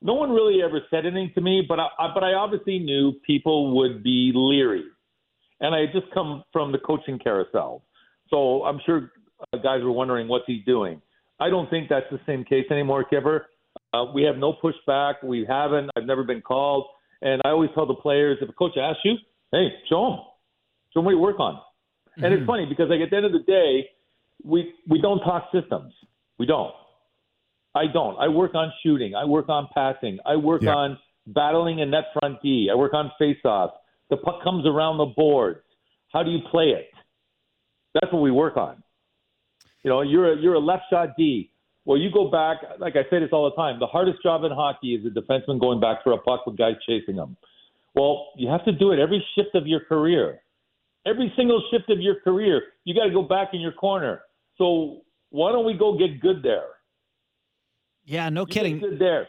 no one really ever said anything to me, but I, but I obviously knew people would be leery, and I had just come from the coaching carousel, so I'm sure uh, guys were wondering what's he doing. I don't think that's the same case anymore, Kyper. Uh, we have no pushback. We haven't. I've never been called, and I always tell the players if a coach asks you, hey, show him, show him what you work on. Mm-hmm. And it's mm-hmm. funny because like at the end of the day we we don't talk systems. We don't. I don't. I work on shooting. I work on passing. I work yeah. on battling a net front D. I work on faceoff. The puck comes around the boards. How do you play it? That's what we work on. You know, you're a, you're a left shot D. Well, you go back. Like I say this all the time. The hardest job in hockey is a defenseman going back for a puck with guys chasing them. Well, you have to do it every shift of your career. Every single shift of your career, you got to go back in your corner. So why don't we go get good there? Yeah, no you kidding. Good there.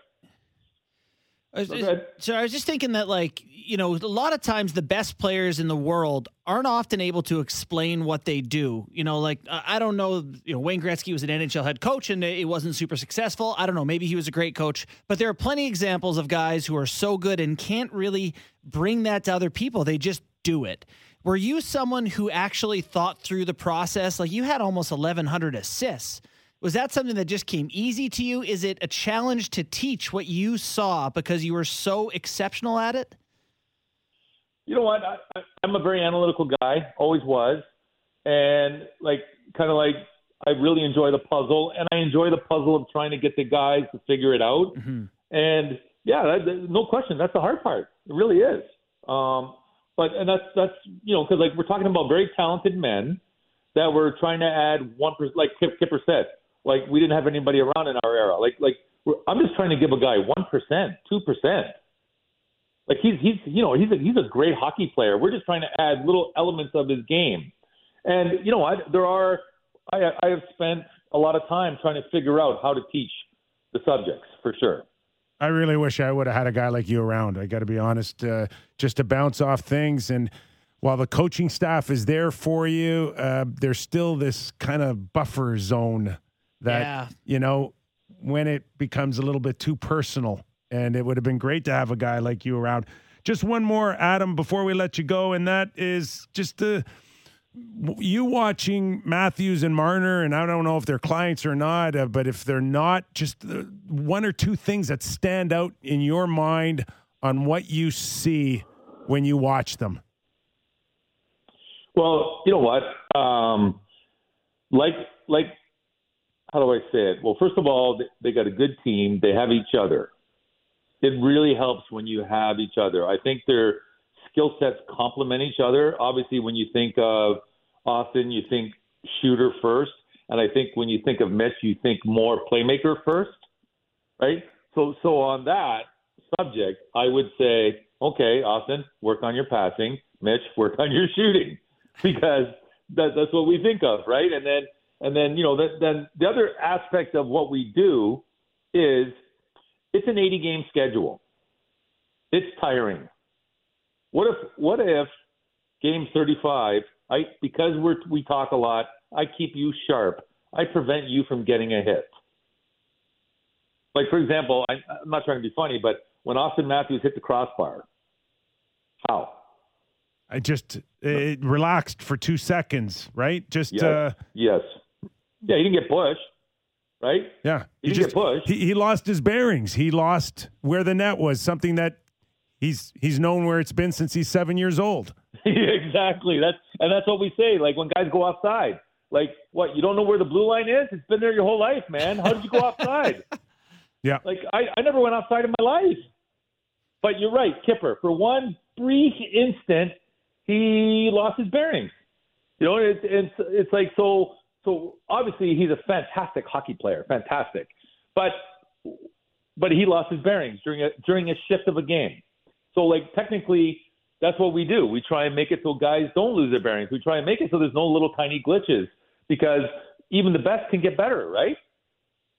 so I was just thinking that, like, you know, a lot of times the best players in the world aren't often able to explain what they do. You know, like I don't know, you know, Wayne Gretzky was an NHL head coach and it wasn't super successful. I don't know, maybe he was a great coach, but there are plenty of examples of guys who are so good and can't really bring that to other people. They just do it. Were you someone who actually thought through the process? Like you had almost 1,100 assists. Was that something that just came easy to you? Is it a challenge to teach what you saw because you were so exceptional at it? You know what? I, I'm a very analytical guy, always was. And like, kind of like, I really enjoy the puzzle, and I enjoy the puzzle of trying to get the guys to figure it out. Mm-hmm. And yeah, that, no question, that's the hard part. It really is. Um, but and that's that's you know because like we're talking about very talented men that were trying to add one percent. Like Kip, Kyper said, like we didn't have anybody around in our era. Like like I'm just trying to give a guy one percent, two percent. Like he's he's you know he's a, he's a great hockey player. We're just trying to add little elements of his game. And you know what? There are I I have spent a lot of time trying to figure out how to teach the subjects for sure. I really wish I would have had a guy like you around. I got to be honest, uh, just to bounce off things. And while the coaching staff is there for you, uh, there's still this kind of buffer zone that, yeah. you know, when it becomes a little bit too personal. And it would have been great to have a guy like you around. Just one more, Adam, before we let you go. And that is just to you watching Matthews and Marner, and I don't know if they're clients or not, uh, but if they're not, just uh, one or two things that stand out in your mind on what you see when you watch them. Well, you know what? Um, like, like, how do I say it? Well, first of all, they got a good team. They have each other. It really helps when you have each other. I think their skill sets complement each other. Obviously, when you think of Austin, you think shooter first. And I think when you think of Mitch, you think more playmaker first, right? So, so on that subject, I would say, okay, Austin, work on your passing. Mitch, work on your shooting, because that, that's what we think of, right? And then, and then, you know, then the other aspect of what we do is it's an 80 game schedule. It's tiring. What if, what if game 35 I because we're we talk a lot. I keep you sharp. I prevent you from getting a hit. Like for example, I, I'm not trying to be funny, but when Austin Matthews hit the crossbar, how? I just it relaxed for two seconds, right? Just yes. uh, yes, yeah. He didn't get pushed, right? Yeah, he, he didn't just, get pushed. He, he lost his bearings. He lost where the net was. Something that he's he's known where it's been since he's seven years old. exactly. That's and that's what we say. Like when guys go offside, like what you don't know where the blue line is? It's been there your whole life, man. How did you go offside? yeah. Like I, I never went offside in my life. But you're right, Kyper. For one brief instant, he lost his bearings. You know, it's it's it's like so. So obviously he's a fantastic hockey player, fantastic. But but he lost his bearings during a during a shift of a game. So like technically that's what we do. We try and make it so guys don't lose their bearings. We try and make it so there's no little tiny glitches because even the best can get better, right?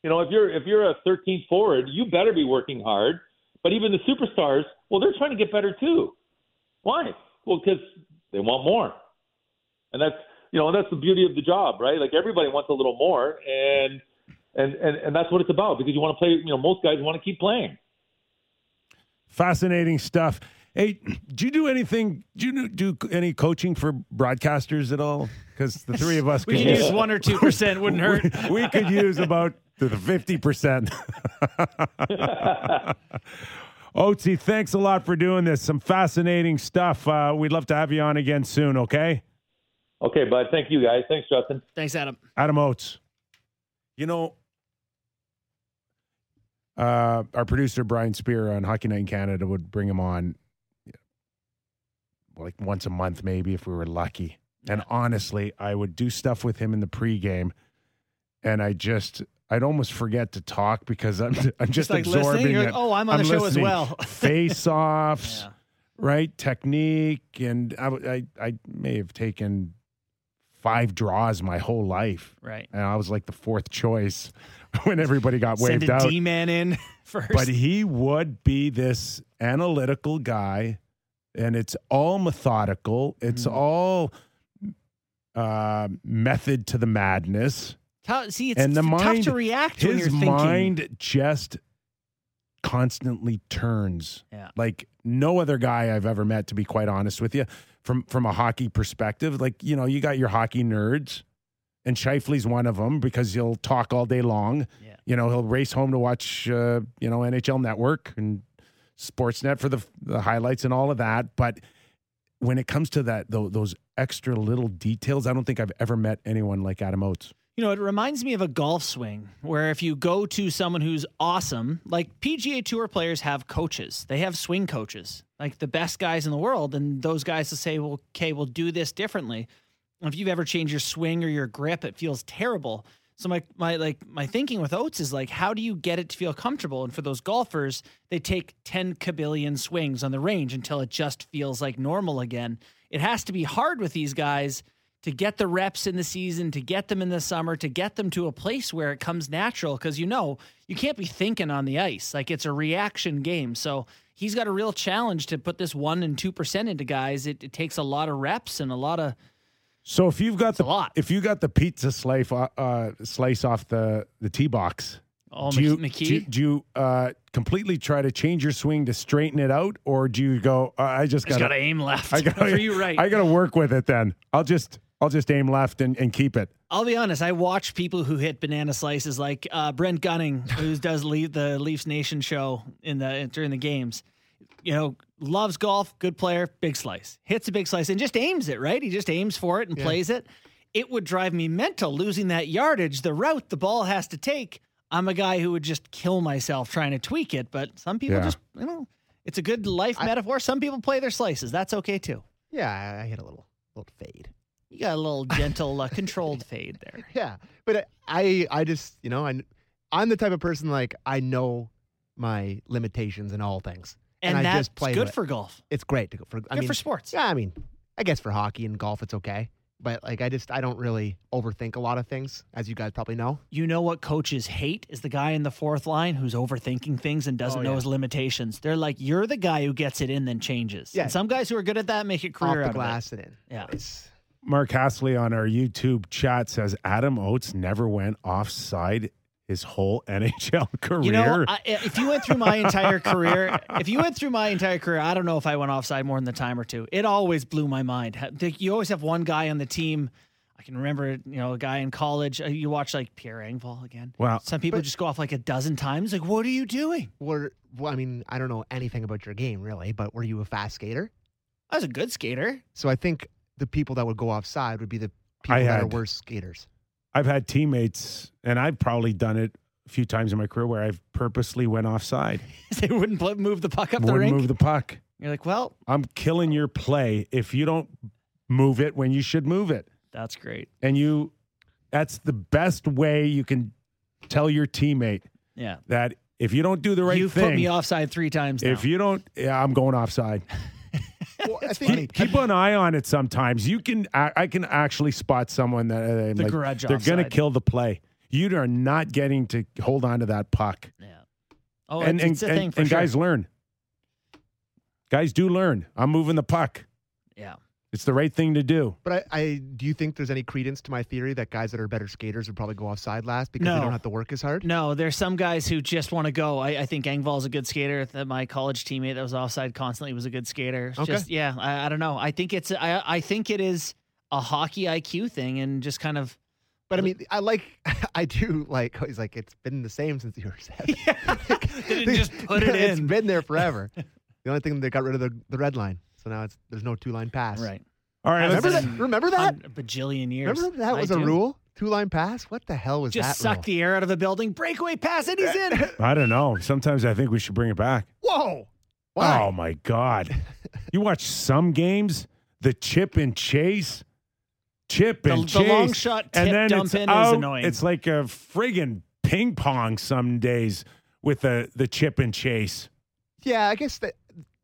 You know, if you're if you're a 13th forward, you better be working hard. But even the superstars, well, they're trying to get better too. Why? Well, because they want more, and that's you know, that's the beauty of the job, right? Like everybody wants a little more, and and and and that's what it's about because you want to play. You know, most guys want to keep playing. Fascinating stuff. Hey, do you do anything? Do you do any coaching for broadcasters at all? Because the three of us We could could use, use one or two percent, wouldn't hurt. we, we could use about the fifty percent. Oatsy, thanks a lot for doing this. Some fascinating stuff. Uh, we'd love to have you on again soon. Okay, Okay, bud. Thank you, guys. Thanks, Justin. Thanks, Adam. Adam Oates. You know, uh, our producer Brian Spear on Hockey Night in Canada would bring him on like once a month, maybe if we were lucky. And honestly, I would do stuff with him in the pregame, and I just I'd almost forget to talk because I'm I'm just, like absorbing. Like, oh, I'm on the show as well. Face offs, Yeah. right? Technique, and I, I I may have taken five draws my whole life, Right. and I was like the fourth choice when everybody got Send waved out. D man in first. But he would be this analytical guy, and it's all methodical. It's Mm-hmm. all uh, method to the madness. How- see, it's and the tough mind, to react when his you're thinking. mind just constantly turns. Yeah. Like no other guy I've ever met, to be quite honest with you, from from a hockey perspective. Like you know, you got your hockey nerds, and Shifley's one of them because he'll talk all day long. Yeah. You know, he'll race home to watch uh, you know NHL Network and Sportsnet for the, the highlights and all of that, but. When it comes to that, tho- those extra little details, I don't think I've ever met anyone like Adam Oates. You know, it reminds me of a golf swing where if you go to someone who's awesome, like PGA Tour players have coaches, they have swing coaches, like the best guys in the world. And those guys will say, well, okay, we'll do this differently. If you've ever changed your swing or your grip, it feels terrible. So my my like my thinking with Oates is like, how do you get it to feel comfortable? And for those golfers, they take ten kabillion swings on the range until it just feels like normal again. It has to be hard with these guys to get the reps in the season, to get them in the summer, to get them to a place where it comes natural. Because you know you can't be thinking on the ice like it's a reaction game. So he's got a real challenge to put this one and two percent into guys. It, it takes a lot of reps and a lot of So if you've got the lot. if you got the pizza slice uh, slice off the the tee box, oh do you, McKee. do you, do you uh, completely try to change your swing to straighten it out, or do you go? Uh, I just got to aim left. I got for you, right? I got to work with it. Then I'll just I'll just aim left and, and keep it. I'll be honest. I watch people who hit banana slices, like uh, Brent Gunning, who does lead the Leafs Nation show in the during the games. You know, loves golf, good player, big slice, hits a big slice, and just aims it. Right, he just aims for it and Yeah. plays it. It would drive me mental losing that yardage, the route the ball has to take. I'm a guy who would just kill myself trying to tweak it, but some people Yeah. just, you know, it's a good life metaphor. Some people play their slices. That's okay too. Yeah, I- I hit a little little fade. You got a little gentle, uh, controlled fade there. Yeah, but I I just you know I I'm the type of person like I know my limitations in all things, And, I that's just play good it. for golf. It's great to go for. I Good mean, for sports. yeah, I mean, I guess for hockey and golf it's okay, but like I just I don't really overthink a lot of things, as you guys probably know. You know what coaches hate is the guy in the fourth line who's overthinking things and doesn't Oh, know yeah. his limitations. They're like, you're the guy who gets it in then changes. Yeah. And some guys who are good at that make a Off career the out glass and in. Yeah. It's, Mark Hasley on our YouTube chat says Adam Oates never went offside his whole NHL career. You know, I, if you went through my entire career, if you went through my entire career, I don't know if I went offside more than a time or two. It always blew my mind. You always have one guy on the team. I can remember, you know, a guy in college. uh, You watch like Pierre Engvall again. Wow. Some people But- just go off like a dozen times. Like, what are you doing? were well, I mean I don't know anything about your game really, but were you a fast skater? I was a good skater. So I think the people that would go offside would be the people I that are worse skaters. I've had teammates, and I've probably done it a few times in my career where I've purposely went offside, they wouldn't move the puck up the wouldn't rink. move the puck. You're like, well, I'm killing your play if you don't move it when you should move it. that's great. And you, that's the best way you can tell your teammate Yeah. that if you don't do the right You've thing, you put me offside three times now. if you don't, yeah, I'm going offside. Well, I keep, keep an eye on it. Sometimes you can. I, I can actually spot someone that uh, The like, grudge they're going to kill the play. You are not getting to hold on to that puck. yeah. Oh, and it's, and, it's a and- thing for and sure. guys learn. Guys do learn. I'm moving the puck. yeah. It's the right thing to do. But I, I do you think there's any credence to my theory that guys that are better skaters would probably go offside last because they don't have to work as hard? No, there's some guys who just want to go. I, I think Engvall's a good skater. That my college teammate that was offside constantly was a good skater. Okay. Just yeah, I, I don't know. I think it's I I think it is a hockey IQ thing and just kind of But I mean, I like, I do like. Oh, he's like, it's been the same since you were seven. They didn't just put it It's in. been there forever. the only thing they got rid of the, the red line, so now it's there's no two line pass. right. All right, Remember that? Remember that? hun- bajillion years. Remember that was a do. rule? Two line pass? What the hell was that? Just that? suck rule? the air out of the building, breakaway pass, and he's in. I don't know. Sometimes I think we should bring it back. Whoa! Why? Oh my God! you watch some games, the chip and chase, chip The- and the chase, long shot and tip then dump it's in is annoying. It's like a friggin' ping pong some days with the the chip and chase. Yeah, I guess that.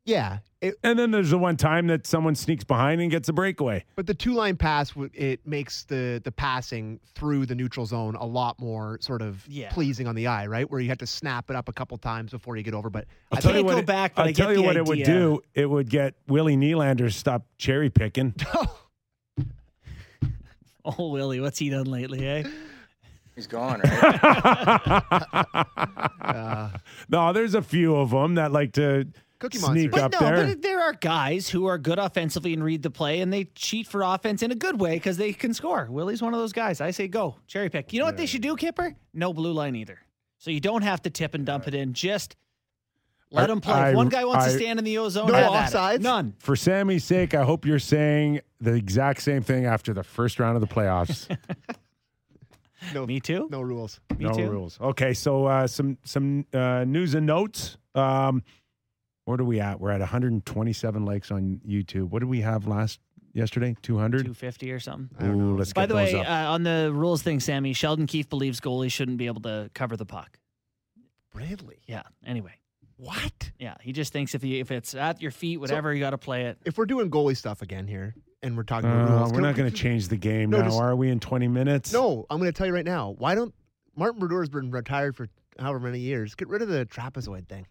Yeah, it, And then there's the one time that someone sneaks behind and gets a breakaway. but the two line pass it makes the the passing through the neutral zone a lot more sort of Yeah. pleasing on the eye, right? Where you have to snap it up a couple times before you get over. But I'll I tell you can't what go it- back, but I'll I tell get you the what it would do. It would get Willie Nylander to stop cherry picking. Oh, Willie, what's he done lately, eh? He's gone, right? uh, no, there's a few of them that like to Cookie sneak Monster. up But no, there. but there are guys who are good offensively and read the play, and they cheat for offense in a good way because they can score. Willie's one of those guys. I say go cherry pick. You know what they should do, Kyper? No blue line either. So you don't have to tip and dump it in. Just let I- them play. I- if one guy wants I- to stand in the ozone, No have at it. offsides? None. For Sammy's sake, I hope you're saying the exact same thing after the first round of the playoffs. no, Me too. no rules. Me no too. rules. Okay, so uh, some some uh, news and notes. Um, what are we at? We're at 127 likes on YouTube. What did we have last yesterday? 200. Two fifty or something. Ooh, let's By get the those way, up. uh, on the rules thing, Sammy Sheldon Keefe believes goalies shouldn't be able to cover the puck. Really? Yeah. Anyway, What? yeah, he just thinks if you if it's at your feet, whatever, you got to play it. If we're doing goalie stuff again here, and we're talking Uh, about rules, we're can- not going to change the game No, now, just- are we? In 20 minutes? No, I'm going to tell you right now. Why don't Martin Brodeur has been retired for however many years? Get rid of the trapezoid thing.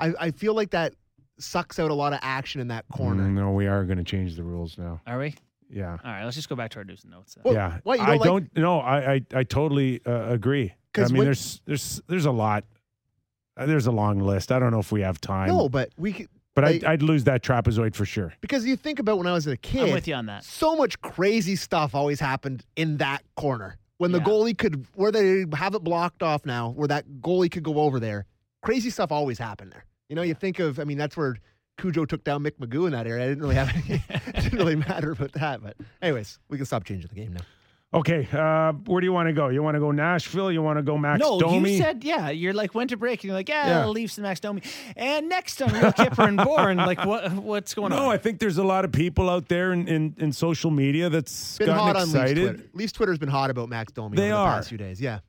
I, I feel like that sucks out a lot of action in that corner. Mm, no, we are going to change the rules now. Are we? Yeah. All right, let's just go back to our news and notes. Then. Well, yeah, what, you I don't like- don't. No, I, I, I totally uh, agree. I mean, when- there's, there's, there's a lot. Uh, There's a long list. I don't know if we have time. No, but we could, but like- I'd, I'd lose that trapezoid for sure. because you think about when I was a kid. I'm with you on that. So much crazy stuff always happened in that corner when the Yeah. goalie could, where they have it blocked off now, where that goalie could go over there. Crazy stuff always happened there. You know, you think of, I mean, that's where Cujo took down Mick Magoo in that area. I didn't really have any, it didn't really matter about that. But, anyways, we can stop changing the game now. Okay, uh, where do you want to go? You want to go Nashville? You want to go Max no, Domi? you said yeah. You're like went to break, and you're like yeah, Yeah. Leafs and Max Domi. And next on Real Kyper and Bourne, like what what's going on? no, I think there's a lot of people out there in, in, in social media that's Been gotten hot on Leafs excited. Twitter. Leafs Twitter's been hot about Max Domi They the are. past few days. Yeah.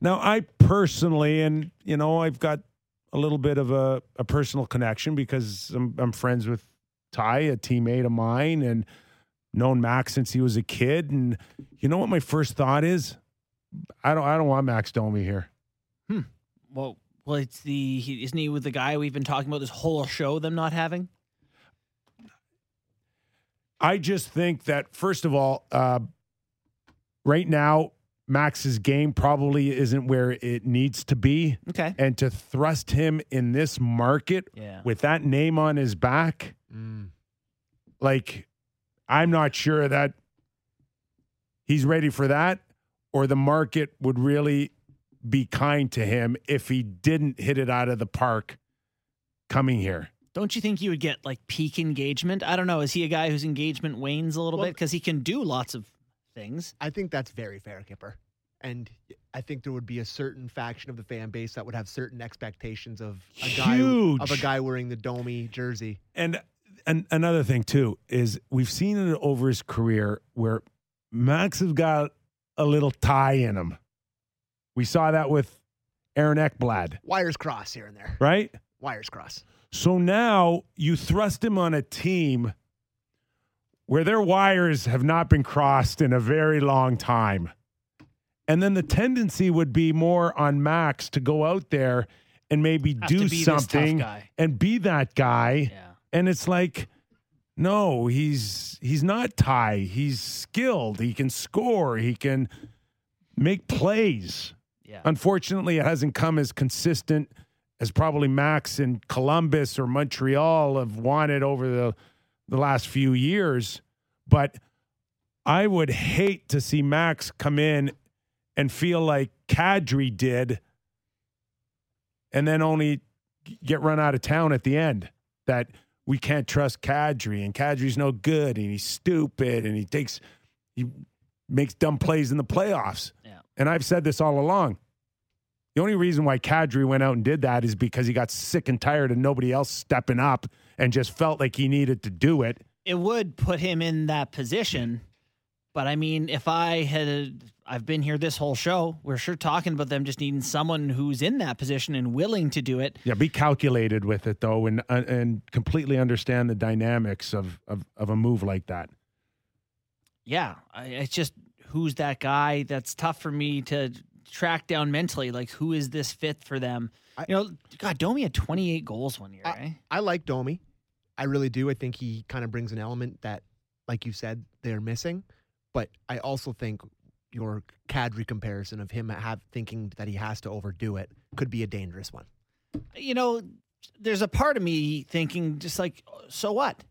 Now, I personally, and you know, I've got a little bit of a, a personal connection because I'm, I'm friends with Ty, a teammate of mine, and known Max since he was a kid. And you know what my first thought is? I don't, I don't want Max Domi here. Hmm. Well, well, it's the he, isn't he with the guy we've been talking about this whole show them not having? I just think that first of all, uh, right now Max's game probably isn't where it needs to be, Okay. and to thrust him in this market Yeah. with that name on his back, mm. like I'm not sure that he's ready for that, or the market would really be kind to him if he didn't hit it out of the park coming here. Don't you think you would get like peak engagement? I don't know. Is he a guy whose engagement wanes a little Well- bit because he can do lots of things? I think that's very fair, Kyper. And I think there would be a certain faction of the fan base that would have certain expectations of a guy of a guy wearing the Domi jersey. And and another thing too is we've seen it over his career where Max has got a little tie in him. We saw that with Aaron Ekblad, Wires cross here and there. right? Wires cross. So now you thrust him on a team where their wires have not been crossed in a very long time. And then the tendency would be more on Max to go out there and maybe Have do to be this tough something and be that guy. Yeah. And it's like, No, he's he's not Ty. He's skilled. He can score. He can make plays. Yeah. Unfortunately, it hasn't come as consistent as probably Max in Columbus or Montreal have wanted over the the last few years. But I would hate to see Max come in and feel like Kadri did and then only get run out of town at the end. That we can't trust Kadri and Kadri's no good and he's stupid and he takes he makes dumb plays in the playoffs. Yeah. And I've said this all along. The only reason why Kadri went out and did that is because he got sick and tired of nobody else stepping up and just felt like he needed to do it. it would put him in that position. But I mean, if I had, I've been here this whole show. We're sure talking about them just needing someone who's in that position and willing to do it. Yeah, be calculated with it though, and uh, and completely understand the dynamics of of, of a move like that. Yeah, I, it's just who's that guy? That's tough for me to track down mentally. Like, who is this fit for them? I- you know, God, Domi had 28 goals one year. I- eh? I like Domi. I really do. I think he kind of brings an element that, like you said, they're missing. But I also think your Kadri comparison of him have thinking that he has to overdo it could be a dangerous one. You know, there's a part of me thinking, just like, so what?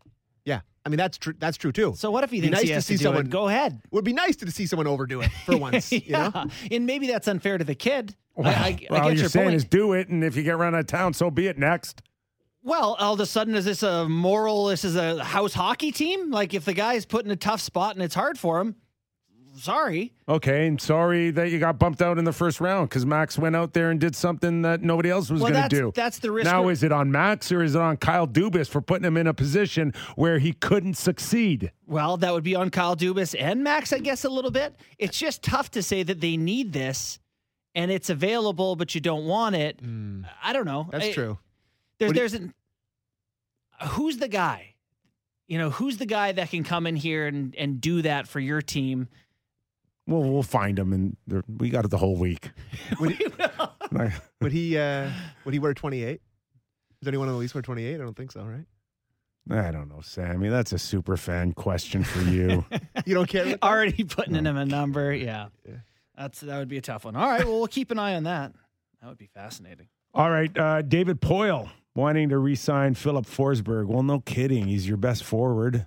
Yeah, I mean that's true. That's true too. So what if he Be thinks nice he to has see to do someone- it? Go ahead. Would be nice to see someone overdo it for once. yeah, You know? and maybe that's unfair to the kid. I, I, well, I all get you're your saying point. is do it, and if you get run out of town, so be it. Next, Well, all of a sudden, is this a moral? This is a house hockey team? Like, if the guy's put in a tough spot and it's hard for him, sorry. okay, and sorry that you got bumped out in the first round because Max went out there and did something that nobody else was Well, going to do. that's the risk. Now, we're- is it on Max or is it on Kyle Dubas for putting him in a position where he couldn't succeed? well, that would be on Kyle Dubas and Max, I guess, a little bit. It's just tough to say that they need this and it's available, but you don't want it. I don't know. Mm, That's I- true. There's What do there's an who's the guy? You know, who's the guy that can come in here and and do that for your team? Well, we'll find him, and we got it the whole week. Like, Would he? Uh, would he wear twenty eight? Does anyone on the least wear twenty eight? I don't think so. Right? I don't know, Sammy. That's a super fan question for you. You don't care. Already putting in him a number. Yeah. Yeah. That's that would be a tough one. All right, well we'll keep an eye on that. That would be fascinating. All right, uh, David Poile wanting to re-sign Filip Forsberg. Well, no kidding. He's your best forward.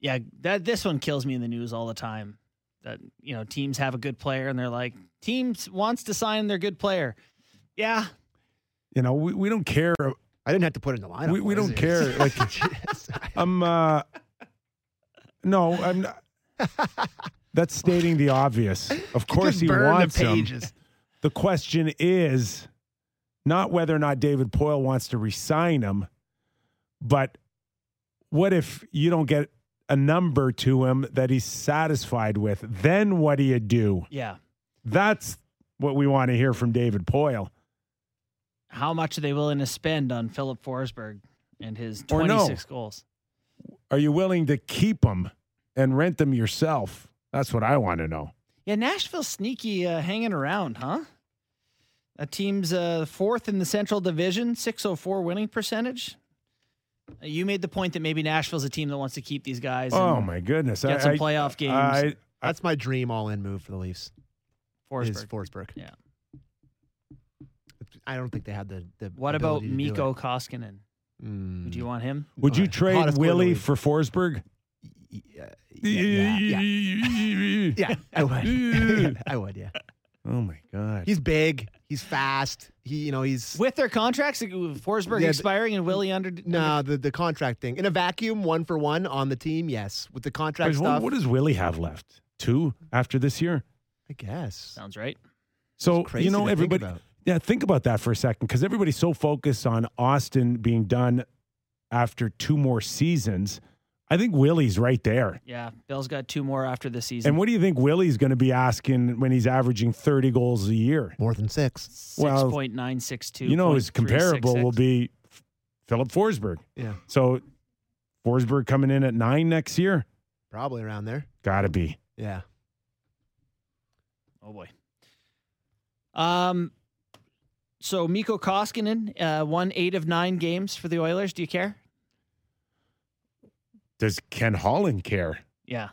Yeah, that this one kills me in the news all the time. That you know, teams have a good player and they're like, teams wants to sign their good player. Yeah, You know, we, we don't care. I didn't have to put in the lineup. We- we don't care, like- Jeez. I'm. Uh, no, I'm. Not, that's stating the obvious. Of course, he wants the him. The question is not whether or not David Poile wants to resign him, but what if you don't get a number to him that he's satisfied with? Then what do you do? yeah. That's what we want to hear from David Poile. How much are they willing to spend on Filip Forsberg and his 26 no. goals? Are you willing to keep them and rent them yourself? That's what I want to know. Yeah, Nashville's sneaky uh, hanging around, huh? A team's uh, fourth in the Central Division, 604 winning percentage. You made the point that maybe Nashville's a team that wants to keep these guys. Oh my goodness! Get I- some I- playoff games. I, That's my dream all-in move for the Leafs. Is Forsberg. Forsberg. Yeah. I don't think they had the. the What about ability to do Miko it. Koskinen? Mm. Do you want him? would you trade hottest goalie in the Willie for Forsberg? Yeah, yeah, yeah, yeah. Yeah, I would. I would. Yeah. Oh my god! He's big. He's fast. He, you know, he's With their contracts, with Forsberg Yeah, expiring and Willie under. no the the contract thing in a vacuum, one for one on the team. Yes, with the contract What- stuff. what does Willie have left? Two after this year. I guess. Sounds right. So crazy you know to think everybody. Yeah, think about that for a second, because everybody's so focused on Austin being done after two more seasons. I think Willie's right there. Yeah, Bill's got two more after the season. And what do you think Willie's going to be asking when he's averaging thirty goals a year? More than six. Six well, point nine six two. You know, his comparable will be Filip Forsberg. Yeah, So Forsberg coming in at nine next year, probably around there. got to be. Yeah. Oh boy. Um. So Mikko Koskinen uh, won eight of nine games for the Oilers. Do you care? Does Ken Holland care? Yeah,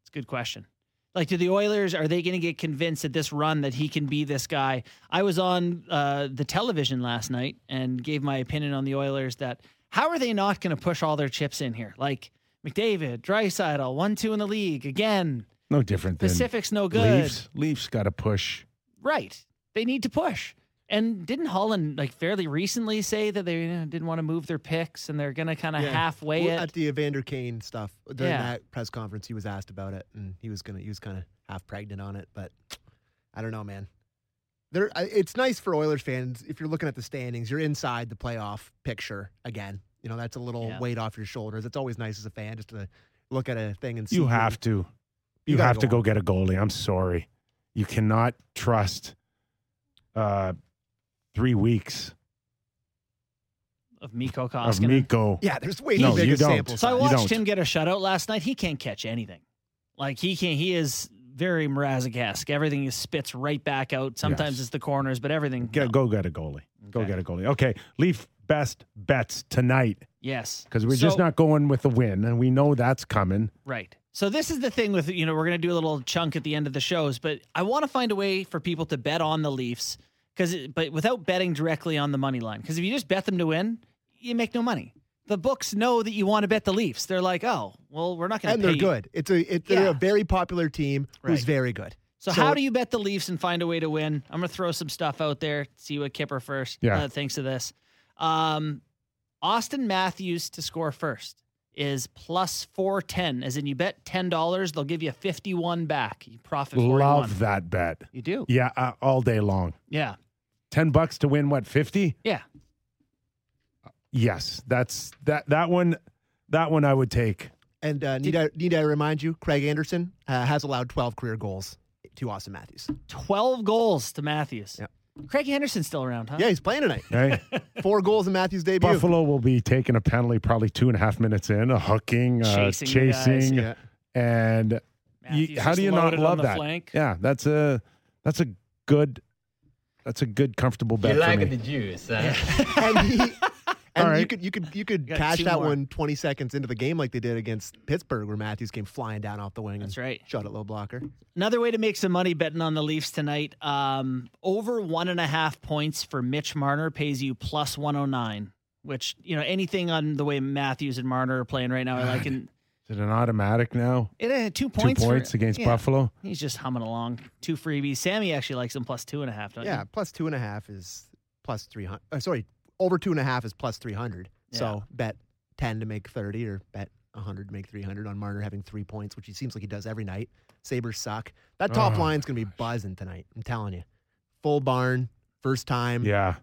it's a good question. Like, do the Oilers are they going to get convinced at this run that he can be this guy? I was on uh, the television last night and gave my opinion on the Oilers that how are they not going to push all their chips in here? Like McDavid, Draisaitl, one two in the league again. No different than Pacific's no good. Leafs. Leafs got to push. Right. They need to push. And didn't Holland like fairly recently say that they you know, didn't want to move their picks and they're going to kind of Yeah. halfway Well, it? at the Evander Kane stuff during Yeah. that press conference. He was asked about it, and he was gonna he was kind of half pregnant on it. But I don't know, man. There, it's nice for Oilers fans if you're looking at the standings. You're inside the playoff picture again. You know that's a little Yeah. weight off your shoulders. It's always nice as a fan just to look at a thing and see. You who- have to. You, You have go to go on. get a goalie. I'm sorry. You cannot trust uh, three weeks of Mikko Koskinen. of Mikko. Yeah, there's way No, too big you a don't. sample So I size. You watched don't. him get a shutout last night. He can't catch anything. Like he can't. He is very Mrazek-esque. Everything he spits right back out. Sometimes Yes. it's the corners, but everything. Get, no. Go get a goalie. Go Okay. get a goalie. Okay. Leaf best bets tonight Yes, because we're just So- not going with the win, and we know that's coming. Right. So this is the thing with you know we're going to do a little chunk at the end of the shows, but I want to find a way for people to bet on the Leafs because but without betting directly on the money line because if you just bet them to win, you make no money. The books know that you want to bet the Leafs. They're like, oh, well, we're not going and to pay. And they're you. good. It's a it, they're Yeah. a very popular team who's Right. very good. So, how do you bet the Leafs and find a way to win? I'm going to throw some stuff out there. See what Kyper first Yeah. uh, thinks of this. Um, Austin Matthews to score first is plus four ten. As in, you bet ten dollars, they'll give you fifty one back. You profit forty one. Love that bet. You do, Yeah, uh, all day long. yeah, Ten bucks to win what? Fifty? yeah. Yes, that's that. That one. That one I would take. And uh, need I need I remind you, Craig Anderson uh, has allowed 12 career goals to Austin Matthews. Twelve goals to Matthews. Yep. Craig Anderson's still around, huh? Yeah, he's playing tonight. Right? Four goals in Matthews' debut. Buffalo will be taking a penalty probably two and a half minutes in, a hooking, uh, Chasing the chasing, guys. Yeah. and you, how do you not loaded love that? Flank. Yeah, that's a that's a good that's a good comfortable bet You for like me. the juice, huh? and he, and All you could you could you could Got cash that more. one 20 seconds into the game like they did against Pittsburgh, where Matthews came flying down off the wing That's and right. shot at low blocker. Another way to make some money betting on the Leafs tonight. Um, over one and a half points for Mitch Marner pays you plus 109, which, you know, anything on the way Matthews and Marner are playing right now, I like. And Is it an automatic now? it uh, two points. Two points. points for, against yeah, Buffalo. He's just humming along. Two freebies. Sammy actually likes him plus two and a half, don't you? Yeah, you? plus two and a half is plus 300. Uh, sorry, over two and a half is plus 300. So bet 10 to make 30 or bet 100 to make 300 on Marner having three points, which he seems like he does every night. Sabres suck. That top Oh. line's going to be buzzing tonight. I'm telling you. Full barn, first time Yeah.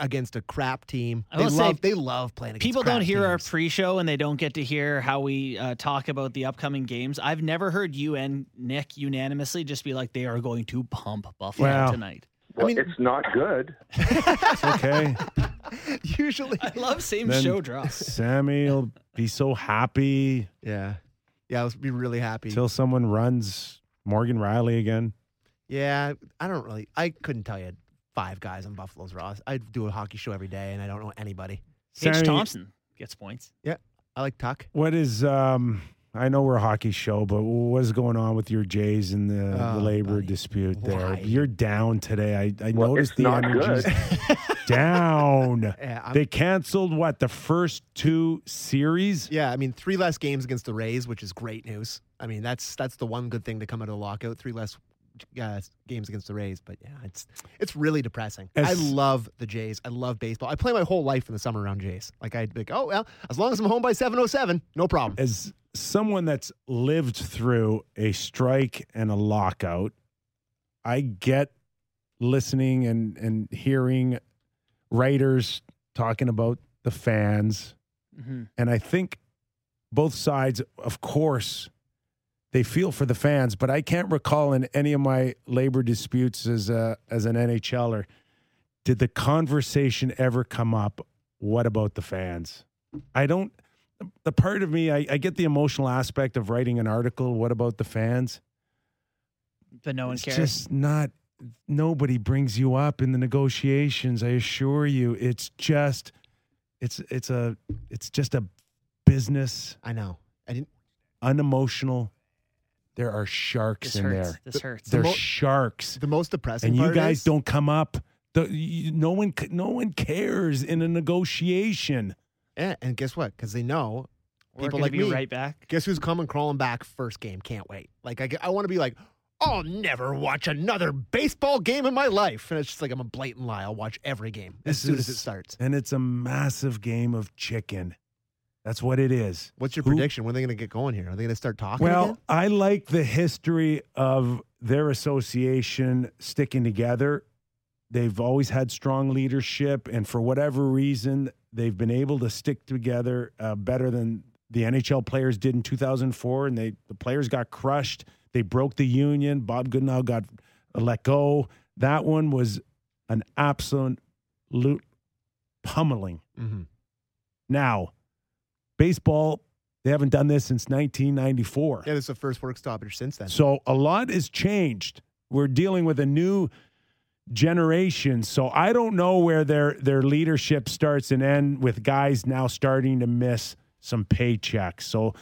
Against a crap team. I They will say, love, they love playing against People crap don't hear our pre-show and they don't get to hear how we uh, talk about the upcoming games. I've never heard you and Nick unanimously just be like they are going to pump Buffalo Well, tonight. Well, mean- it's not good. It's okay. Usually. I love same Then show drops. Sammy will be so happy Yeah. Yeah, I'll be really happy. till someone runs Morgan Rielly again. Yeah, I don't really. I couldn't tell you five guys on Buffalo's Ross. I do a hockey show every day, and I don't know anybody. Tage Sammy, Thompson gets points. Yeah, I like Tuch. What is um I know we're a hockey show, but what is going on with your Jays and the, the Oh, labor buddy. dispute there? Why? You're down today. I, I Well, noticed it's the not energy's down. Yeah, I'm- They canceled what the first two series. yeah. I mean, three less games against the Rays, which is great news. I mean, that's that's the one good thing to come out of the lockout. Three less uh, games against the Rays, but yeah, it's it's really depressing. I love the Jays. I love baseball. I play my whole life in the summer around Jays. Like I'd be like, oh well, as long as I'm home by seven oh seven, no problem. As someone that's lived through a strike and a lockout, I get listening and and hearing writers talking about the fans Mm-hmm. And I think both sides, of course, they feel for the fans, but I can't recall in any of my labor disputes as a, as an NHLer, did the conversation ever come up? What about the fans? I don't. The part of me, I, I get the emotional aspect of writing an article. What about the fans? But no one it's cares. just not. Nobody brings you up in the negotiations. I assure you, it's just, it's it's a, it's just a business. I know. And unemotional. There are sharks This in hurts. there. This hurts. They're mo- sharks, the most depressing and you part guys is- don't come up. The, you, no one, no one cares in a negotiation. Yeah, and guess what? Because they know We're people like be me. right back. Guess who's coming crawling back first game? Can't wait. Like I, I want to be like, I'll never watch another baseball game in my life, and it's just like I'm a blatant lie. I'll watch every game as This soon as it starts. And it's a massive game of chicken. That's what it is. What's your Who- prediction? When are they going to get going here? Are they going to start talking Well, again? I like the history of their association sticking together. They've always had strong leadership, and for whatever reason, they've been able to stick together uh, better than the NHL players did in 2004. And they the players got crushed. They broke the union. Bob Goodenow got let go. That one was an absolute pummeling. Mm-hmm. Now, baseball, they haven't done this since 1994. Yeah, this is the first work stoppage since then. So a lot has changed. We're dealing with a new generation. So I don't know where their their leadership starts and end with guys now starting to miss some paychecks. So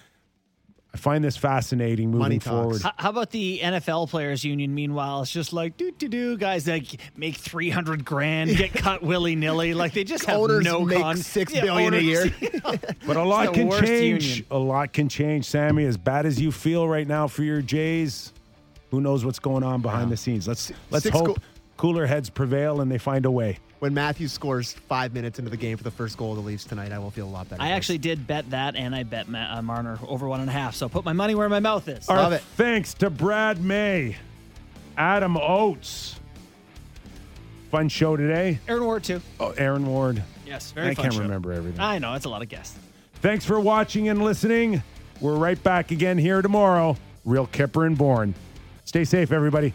I find this fascinating moving Money talks. forward. How, how about the NFL players union? Meanwhile, it's just like do do do guys that make three hundred grand get cut willy nilly. Like they just have Owners no make con- six Yeah, billion a owners- year. But a lot can change. union. A lot can change, Sammy. As bad as you feel right now for your Jays, who knows what's going on behind the scenes? Let's let's Six hope go- cooler heads prevail and they find a way. When Matthews scores five minutes into the game for the first goal of the Leafs tonight, I will feel a lot better. I boys. actually did bet that, and I bet Ma- uh, Marner over one and a half. So put my money where my mouth is. Our Love it. thanks to Brad May, Adam Oates. Fun show today. Aaron Ward too. Oh, Aaron Ward. Yes, very. I fun can't show. remember everything. I know it's a lot of guests. Thanks for watching and listening. We're right back again here tomorrow. Real Kyper and Bourne. Stay safe, everybody.